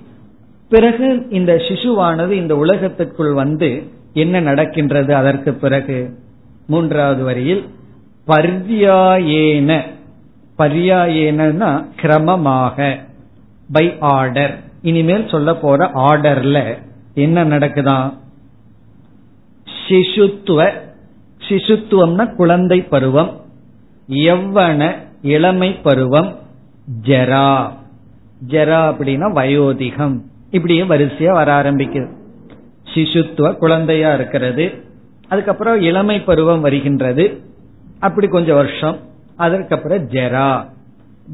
பிறகு இந்த சிசுவானது இந்த உலகத்திற்குள் வந்து என்ன நடக்கின்றது? அதற்கு பிறகு மூன்றாவது வரியில் பர்யாயேன. பர்யாயேனா கிரமமாக பை ஆர்டர் இனிமேல் சொல்ல போற ஆர்டர்ல என்ன நடக்குதான் சிசுத்துவ. சிசுத்துவம்னா குழந்தை பருவம். எவ்வன இளமை பருவம்? ஜரா. ஜரா அப்படின்னா வயோதிகம். இப்படியே வரிசையா வர ஆரம்பிக்குது. சிசுத்துவ குழந்தையா இருக்கிறது. அதுக்கப்புறம் இளமை பருவம் வருகின்றது. அப்படி கொஞ்சம் வருஷம். அதற்கப்புறம் ஜெரா.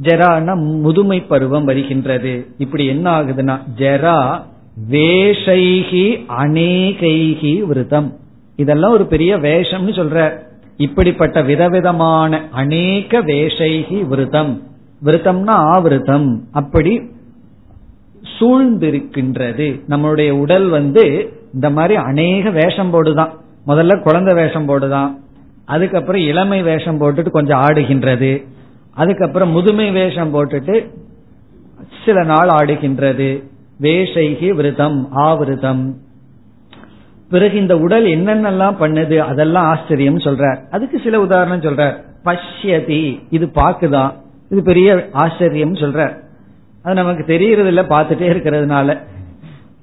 ஜெரானா முதுமை பருவம் வருகின்றது. இப்படி என்ன ஆகுதுன்னா ஜெரா வேஷைகி அநேகைகி விரதம். இதெல்லாம் ஒரு பெரிய வேஷம்னு சொல்ற. இப்படிப்பட்ட விதவிதமான அநேக வேஷைகி விரதம். விரதம்னா ஆவிரதம். அப்படி சூழ்ந்திருக்கின்றது. நம்மளுடைய உடல் வந்து இந்த மாதிரி அநேக வேஷம் போடுதான். முதல்ல குழந்தை வேஷம் போடுதான். அதுக்கப்புறம் இளமை வேஷம் போட்டுட்டு கொஞ்சம் ஆடுகின்றது. அதுக்கப்புறம் முதுமை வேஷம் போட்டுட்டு சில நாள் ஆடுகின்றது. வேஷைகி விரதம் ஆவிரதம். பிறகு இந்த உடல் என்னென்னலாம் பண்ணுது அதெல்லாம் ஆச்சரியம் சொல்றார். அதுக்கு சில உதாரணம் சொல்றார். பஷ்யதி இது பாக்குதான் இது பெரிய ஆச்சரியம் சொல்றார். அது நமக்கு தெரியறது இல்ல பார்த்துட்டே இருக்கிறதுனால.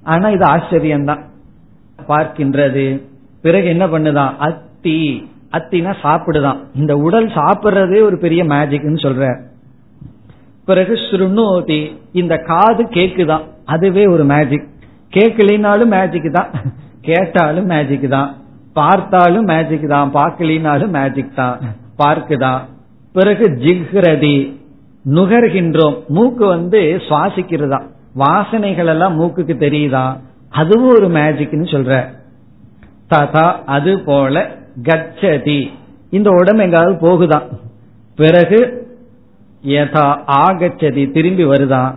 ஆனா இது ஆச்சரியம்தான். பார்க்கின்றது பிறகு என்ன பண்ணுதான் அத்தி. அத்தினா சாப்பிடுதான். இந்த உடல் சாப்பிடுறதே ஒரு பெரிய மேஜிக்னு சொல்ற பிறகு ஸ்ருணோதி இந்த காது கேக்குதான் அதுவே ஒரு மேஜிக் கேட்கலினாலும் மேஜிக் தான். கேட்டாலும் மேஜிக் தான். பார்த்தாலும் மேஜிக் தான். பார்க்கலினாலும் மேஜிக் தான். பார்க்குதான் பிறகு ஜிக்ரதி நுகர்கின்றோம். மூக்கு வந்து சுவாசிக்கிறதா? வாசனைகள் எல்லாம் மூக்குக்கு தெரியுதா? அதுவும் ஒரு மேஜிக்னு சொல்ற. ததா அது போல கச்சதி. இந்த உடம்பு எங்காவது போகுதான் பிறகு யதா ஆகச்சதி. திரும்பி வருதான்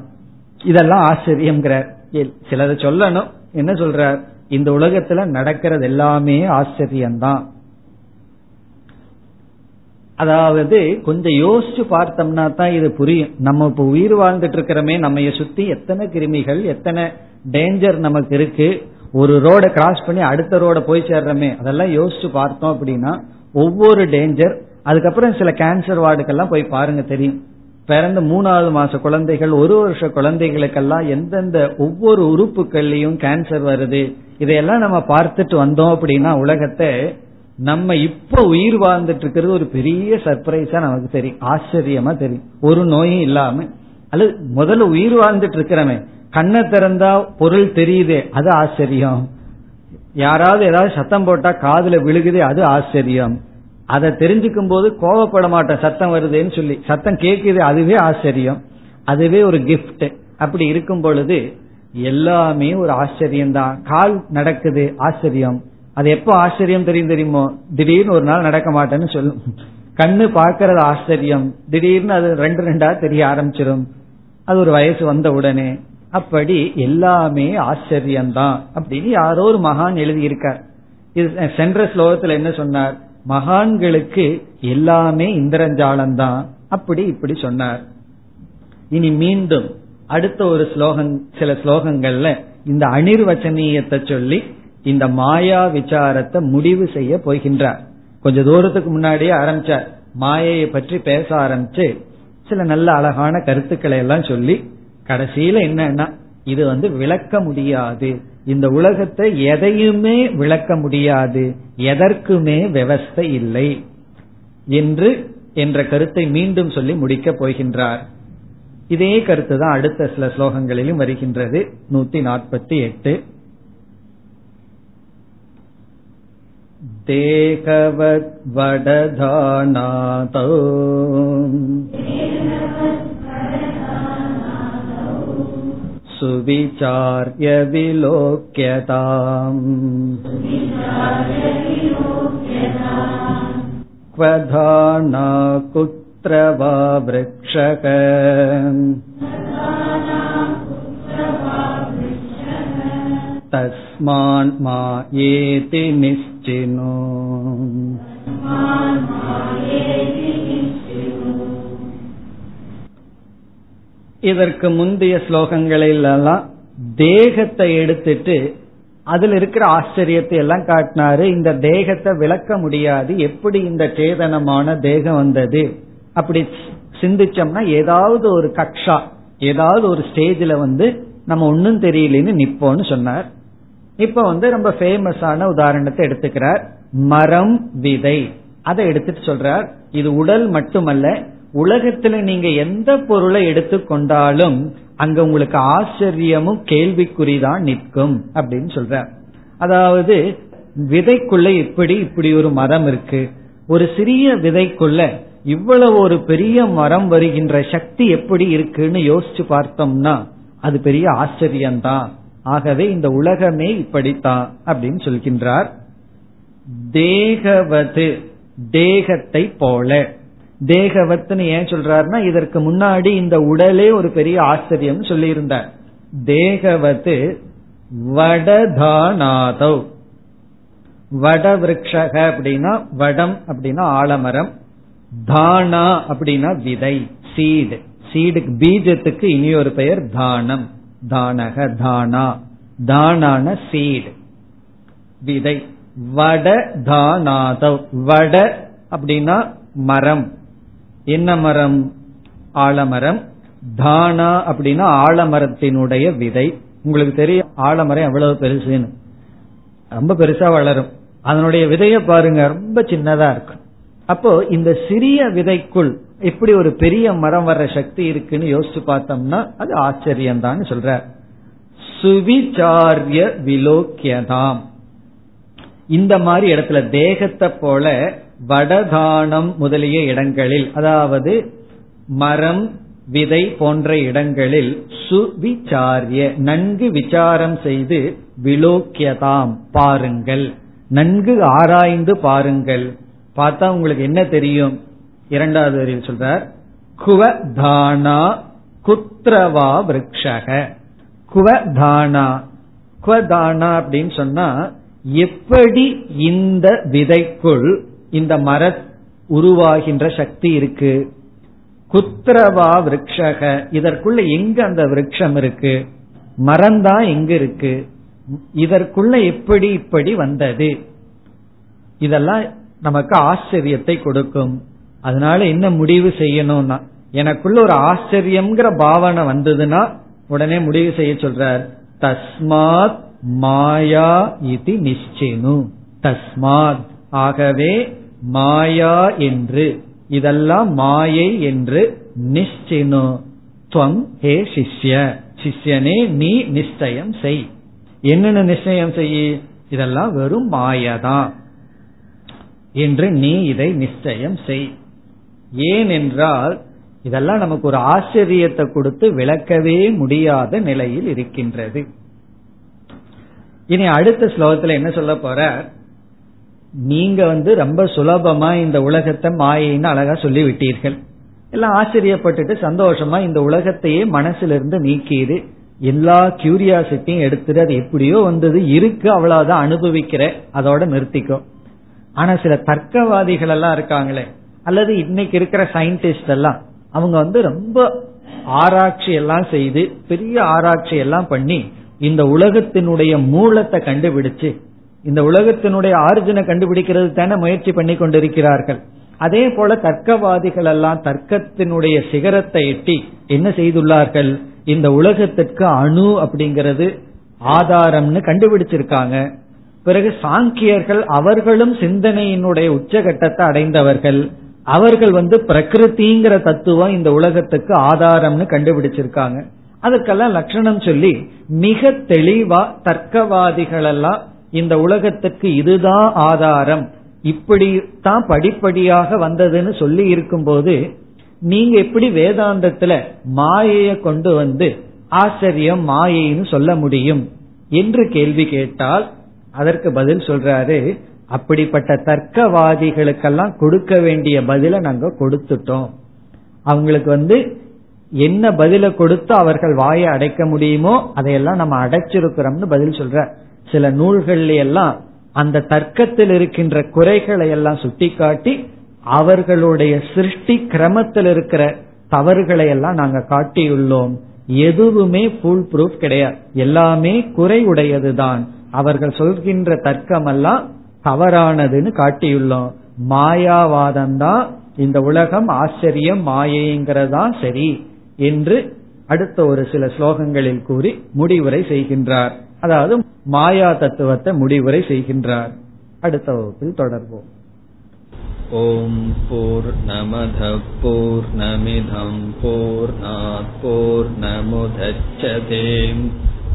இதெல்லாம் ஆச்சரியம் சிலதை சொல்லணும். என்ன சொல்றார்? இந்த உலகத்துல நடக்கிறது எல்லாமே ஆச்சரியம்தான். அதாவது கொஞ்சம் யோசிச்சு பார்த்தோம்னா தான் இது புரியும். நம்ம இப்ப உயிர் வாழ்ந்துட்டு இருக்கிறோமே நம்ம சுத்தி எத்தனை கிருமிகள் எத்தனை டேஞ்சர் நமக்கு இருக்கு. ஒரு ரோட கிராஸ் பண்ணி அடுத்த ரோட போய் சேர்றோமே அதெல்லாம் யோசிச்சு பார்த்தோம் அப்படின்னா ஒவ்வொரு டேஞ்சர் அதுக்கப்புறம் சில கேன்சர் வார்டுக்கெல்லாம் போய் பாருங்க தெரியும். பிறந்த மூணாவது மாச குழந்தைகள் ஒரு வருஷ குழந்தைகளுக்கெல்லாம் எந்தெந்த ஒவ்வொரு உறுப்புகள்லயும் கேன்சர் வருது. இதையெல்லாம் நம்ம பார்த்துட்டு வந்தோம் அப்படின்னா உலகத்தை நம்ம இப்ப உயிர் வாழ்ந்துட்டு இருக்கிறது ஒரு பெரிய சர்ப்ரைஸா நமக்கு தெரியும். ஆச்சரியமா தெரியும். ஒரு நோயும் இல்லாம. அல்லது முதல்ல உயிர் வாழ்ந்துட்டு இருக்கிறமே. கண்ணை திறந்தா பொருள் தெரியுதே அது ஆச்சரியம். யாராவது ஏதாவது சத்தம் போட்டா காதுல விழுகுதே அது ஆச்சரியம். அதை தெரிஞ்சுக்கும் போது கோவப்பட மாட்டேன் சத்தம் வருதுன்னு சொல்லி. சத்தம் கேட்குது அதுவே ஆச்சரியம். அதுவே ஒரு கிஃப்ட் அப்படி இருக்கும் பொழுது எல்லாமே ஒரு ஆச்சரியம் தான் கால் நடக்குது ஆச்சரியம். அது எப்போ ஆச்சரியம் தெரியும் தெரியுமோ? திடீர்னு ஒரு நாள் நடக்க மாட்டேன்னு சொல்லும். கண்ணு பார்க்கறது ஆச்சரியம். திடீர்னு அது ரெண்டு ரெண்டா தெரிய ஆரம்பிச்சிடும் அது ஒரு வயசு வந்த உடனே அப்படி எல்லாமே ஆச்சரியம்தான் அப்படின்னு யாரோ ஒரு மகான் எழுதியிருக்கார். இது சென்ற ஸ்லோகத்துல என்ன சொன்னார்? மகான்களுக்கு எல்லாமே இந்திரஞ்சாலம் தான் அப்படி இப்படி சொன்னார். இனி மீண்டும் அடுத்த ஒரு ஸ்லோகம் சில ஸ்லோகங்கள்ல இந்த அனிர்வச்சனீயத்தை சொல்லி இந்த மாயா விசாரத்தை முடிவு செய்ய போகின்றார். கொஞ்ச தூரத்துக்கு முன்னாடியே ஆரம்பிச்சார். மாயையை பற்றி பேச ஆரம்பிச்சு சில நல்ல அழகான கருத்துக்களை எல்லாம் சொல்லி கடைசியில என்னன்னா இது வந்து விளக்க முடியாது. இந்த உலகத்தை எதையுமே விளக்க முடியாது. எதற்குமே விவஸ்தை இல்லை என்று என்ற கருத்தை மீண்டும் சொல்லி முடிக்கப் போகின்றார். இதே கருத்து தான் அடுத்த சில ஸ்லோகங்களிலும் வருகின்றது நூத்தி நாற்பத்தி எட்டு देहवद्वडधानातौ सुविचार्य विलोक्यताम् क्वधाना कुत्र वा वृक्षक तस्मान् मायेति निश्चिनो இதற்கு முந்தைய ஸ்லோகங்களிலெல்லாம் தேகத்தை எடுத்துட்டு அதுல இருக்கிற ஆச்சரியத்தை எல்லாம் காட்டினாரு இந்த தேகத்தை விளக்க முடியாது எப்படி இந்த சேதனமான தேகம் வந்தது அப்படி சிந்திச்சோம்னா ஏதாவது ஒரு கக்ஷா ஏதாவது ஒரு ஸ்டேஜில் வந்து நம்ம ஒன்னும் தெரியலன்னு நிப்போம்னு சொன்னார். இப்ப வந்து ரொம்ப ஃபேமஸான உதாரணத்தை எடுத்துக்கிறார். மரம் விதை. அதை எடுத்துட்டு சொல்றார் இது உடல் மட்டுமல்ல உலகத்துல நீங்க எந்த பொருளை எடுத்துக்கொண்டாலும் அங்க உங்களுக்கு ஆச்சரியமும் கேள்விக்குறிதான் நிற்கும் அப்படின்னு சொல்ற அதாவது விதைக்குள்ள இப்படி இப்படி ஒரு மரம் இருக்கு. ஒரு சிறிய விதைக்குள்ள இவ்வளவு ஒரு பெரிய மரம் வருகின்ற சக்தி எப்படி இருக்குன்னு யோசிச்சு பார்த்தோம்னா அது பெரிய ஆச்சரியம்தான். ஆகவே இந்த உலகமே இப்படித்தான் அப்படின்னு சொல்கின்றார். தேகவது தேகத்தை போல. தேகவத்துன்னு ஏன் சொல்றாருன்னா இதற்கு முன்னாடி இந்த உடலே ஒரு பெரிய ஆச்சரியம் சொல்லியிருந்தார். தேகவது வடதானாதவ். வட விரக்ஷக அப்படின்னா வடம் அப்படின்னா ஆலமரம். தானா அப்படின்னா விதை சீடு சீடுக்கு பீஜத்துக்கு இனி ஒரு பெயர் தானம். தானக தானா. தானான சீடு விதை. வட தானாதவ். வட அப்படின்னா மரம். என்ன மரம்? ஆலமரம். தானா அப்படின்னா ஆலமரத்தினுடைய விதை. உங்களுக்கு தெரியும் ஆலமரம் எவ்வளவு பெருசுன்னு. ரொம்ப பெருசா வளரும். அதனுடைய விதைய பாருங்க ரொம்ப சின்னதா இருக்கும். அப்போ இந்த சிறிய விதைக்குள் எப்படி ஒரு பெரிய மரம் வர்ற சக்தி இருக்குன்னு யோசிச்சு பார்த்தோம்னா அது ஆச்சரியம் தான் சொல்ற. சுவிச்சாரிய விலோக்கியதாம். இந்த மாதிரி இடத்துல தேகத்தை போல வடதானம் முதலிய இடங்களில் அதாவது மரம் விதை போன்ற இடங்களில் சுவிச்சாரிய நன்கு விசாரம் செய்து விலோக்கியதாம். பாருங்கள். நன்கு ஆராய்ந்து பாருங்கள். பார்த்தா உங்களுக்கு என்ன தெரியும்? இரண்டாவது வரியில் சொல்றார் குவதானா குத்ரவா விரக்ஷக. குவதானா குவதானா அப்படின்னு சொன்னா எப்படி இந்த விதைக்குள் இந்த மர உருவாகின்ற சக்தி இருக்கு? குத்ரவா விரக்ஷக. இதற்குள்ள எங்க அந்த விரக்ஷம் இருக்கு? மரந்தான் எங்க இருக்கு? இதற்குள்ள எப்படி இப்படி வந்தது? இதெல்லாம் நமக்கு ஆச்சரியத்தை கொடுக்கும். அதனால என்ன முடிவு செய்யணும்னா எனக்குள்ள ஒரு ஆச்சரியம்ங்கிற பாவனை வந்ததுன்னா உடனே முடிவு செய்ய சொல்றார் தஸ்மாத் மாயா இது நிச்சினு தஸ்மாத். ஆகவே மாயா என்று இதெல்லாம் மாயை என்று நிச்சினு துவம் ஹே சிஷ்ய. சிஷ்யனே நீ நிச்சயம் செய். என்னென்ன நிச்சயம் செய்? இதெல்லாம் வெறும் மாயதான். என்று நீ இதை நிச்சயம் செய். ஏனென்றால் இதெல்லாம் நமக்கு ஒரு ஆச்சரியத்தை கொடுத்து விளக்கவே முடியாத நிலையில் இருக்கின்றது. இனி அடுத்த ஸ்லோகத்துல என்ன சொல்ல போற? நீங்க வந்து ரொம்ப சுலபமா இந்த உலகத்தை மாயின்னு அழகா சொல்லி விட்டீர்கள் எல்லாம் ஆச்சரியப்பட்டுட்டு சந்தோஷமா இந்த உலகத்தையே மனசிலிருந்து நீக்கிடு எல்லா கியூரியாசிட்டியும் எடுத்துட்டு அது எப்படியோ வந்தது. இருக்கு அவ்வளவுதான் அனுபவிக்கிற. அதோட நிறுத்திக்கும் ஆனா சில தர்க்கவாதிகள் எல்லாம் இருக்காங்களே அல்லது இன்னைக்கு இருக்கிற சயின்டிஸ்ட் எல்லாம் அவங்க வந்து ரொம்ப ஆராய்ச்சி எல்லாம் செய்து பெரிய ஆராய்ச்சி எல்லாம் பண்ணி இந்த உலகத்தினுடைய மூலத்தை கண்டுபிடிச்சு இந்த உலகத்தினுடைய ஆரிஜினை கண்டுபிடிக்கிறது தானே முயற்சி பண்ணி கொண்டிருக்கிறார்கள். அதே போல தர்க்கவாதிகள் எல்லாம் தர்க்கத்தினுடைய சிகரத்தை எட்டி என்ன செய்துள்ளார்கள்? இந்த உலகத்திற்கு அணு அப்படிங்கிறது ஆதாரம்னு கண்டுபிடிச்சிருக்காங்க. பிறகு சாங்கியர்கள் அவர்களும் சிந்தனையினுடைய உச்சகட்டத்தை அடைந்தவர்கள். அவர்கள் வந்து பிரகிருதிங்கிற தத்துவம் இந்த உலகத்துக்கு ஆதாரம்னு கண்டுபிடிச்சிருக்காங்க. அதுக்கெல்லாம் லட்சணம் சொல்லி மிக தெளிவா தர்க்கவாதிகள் எல்லாம் இந்த உலகத்துக்கு இதுதான் ஆதாரம். இப்படித்தான் படிப்படியாக வந்ததுன்னு சொல்லி இருக்கும் போது நீங்க எப்படி வேதாந்தத்துல மாயைய கொண்டு வந்து ஆச்சரியம் மாயைன்னு சொல்ல முடியும்? என்று கேள்வி கேட்டால் அதற்கு பதில் சொல்றாரு அப்படிப்பட்ட தர்க்கவாதிகளுக்கெல்லாம் கொடுக்க வேண்டிய பதில நாங்க கொடுத்துட்டோம். அவங்களுக்கு வந்து என்ன பதில கொடுத்து அவர்கள் வாயை அடைக்க முடியுமோ அதையெல்லாம் நம்ம அடைச்சிருக்கிறோம்னு பதில் சொல்ற சில நூல்கள்ல எல்லாம் அந்த தர்க்கத்தில் இருக்கின்ற குறைகளை எல்லாம் சுட்டிக்காட்டி அவர்களுடைய சிருஷ்டி கிரமத்தில் இருக்கிற தவறுகளை எல்லாம் நாங்க காட்டியுள்ளோம். எதுவுமே ஃபுல் ப்ரூஃப் கிடையாது. எல்லாமே குறை உடையதுதான் அவர்கள் சொல்கின்ற தர்க்கம் எல்லாம் தவறானதுன்னு காட்டியுள்ளோம் மாயாவாதம் தான் இந்த உலகம் ஆச்சரியம் மாயைங்கிறதா சரி என்று அடுத்த ஒரு சில ஸ்லோகங்களில் கூறி முடிவுரை செய்கின்றார் அதாவது மாயா தத்துவத்தை முடிவுரை செய்கின்றார் அடுத்த வகுப்பில் தொடர்போம் ॐ पूर्णमधपूर्णमिधं पूर्णापूर्णमुदच्छते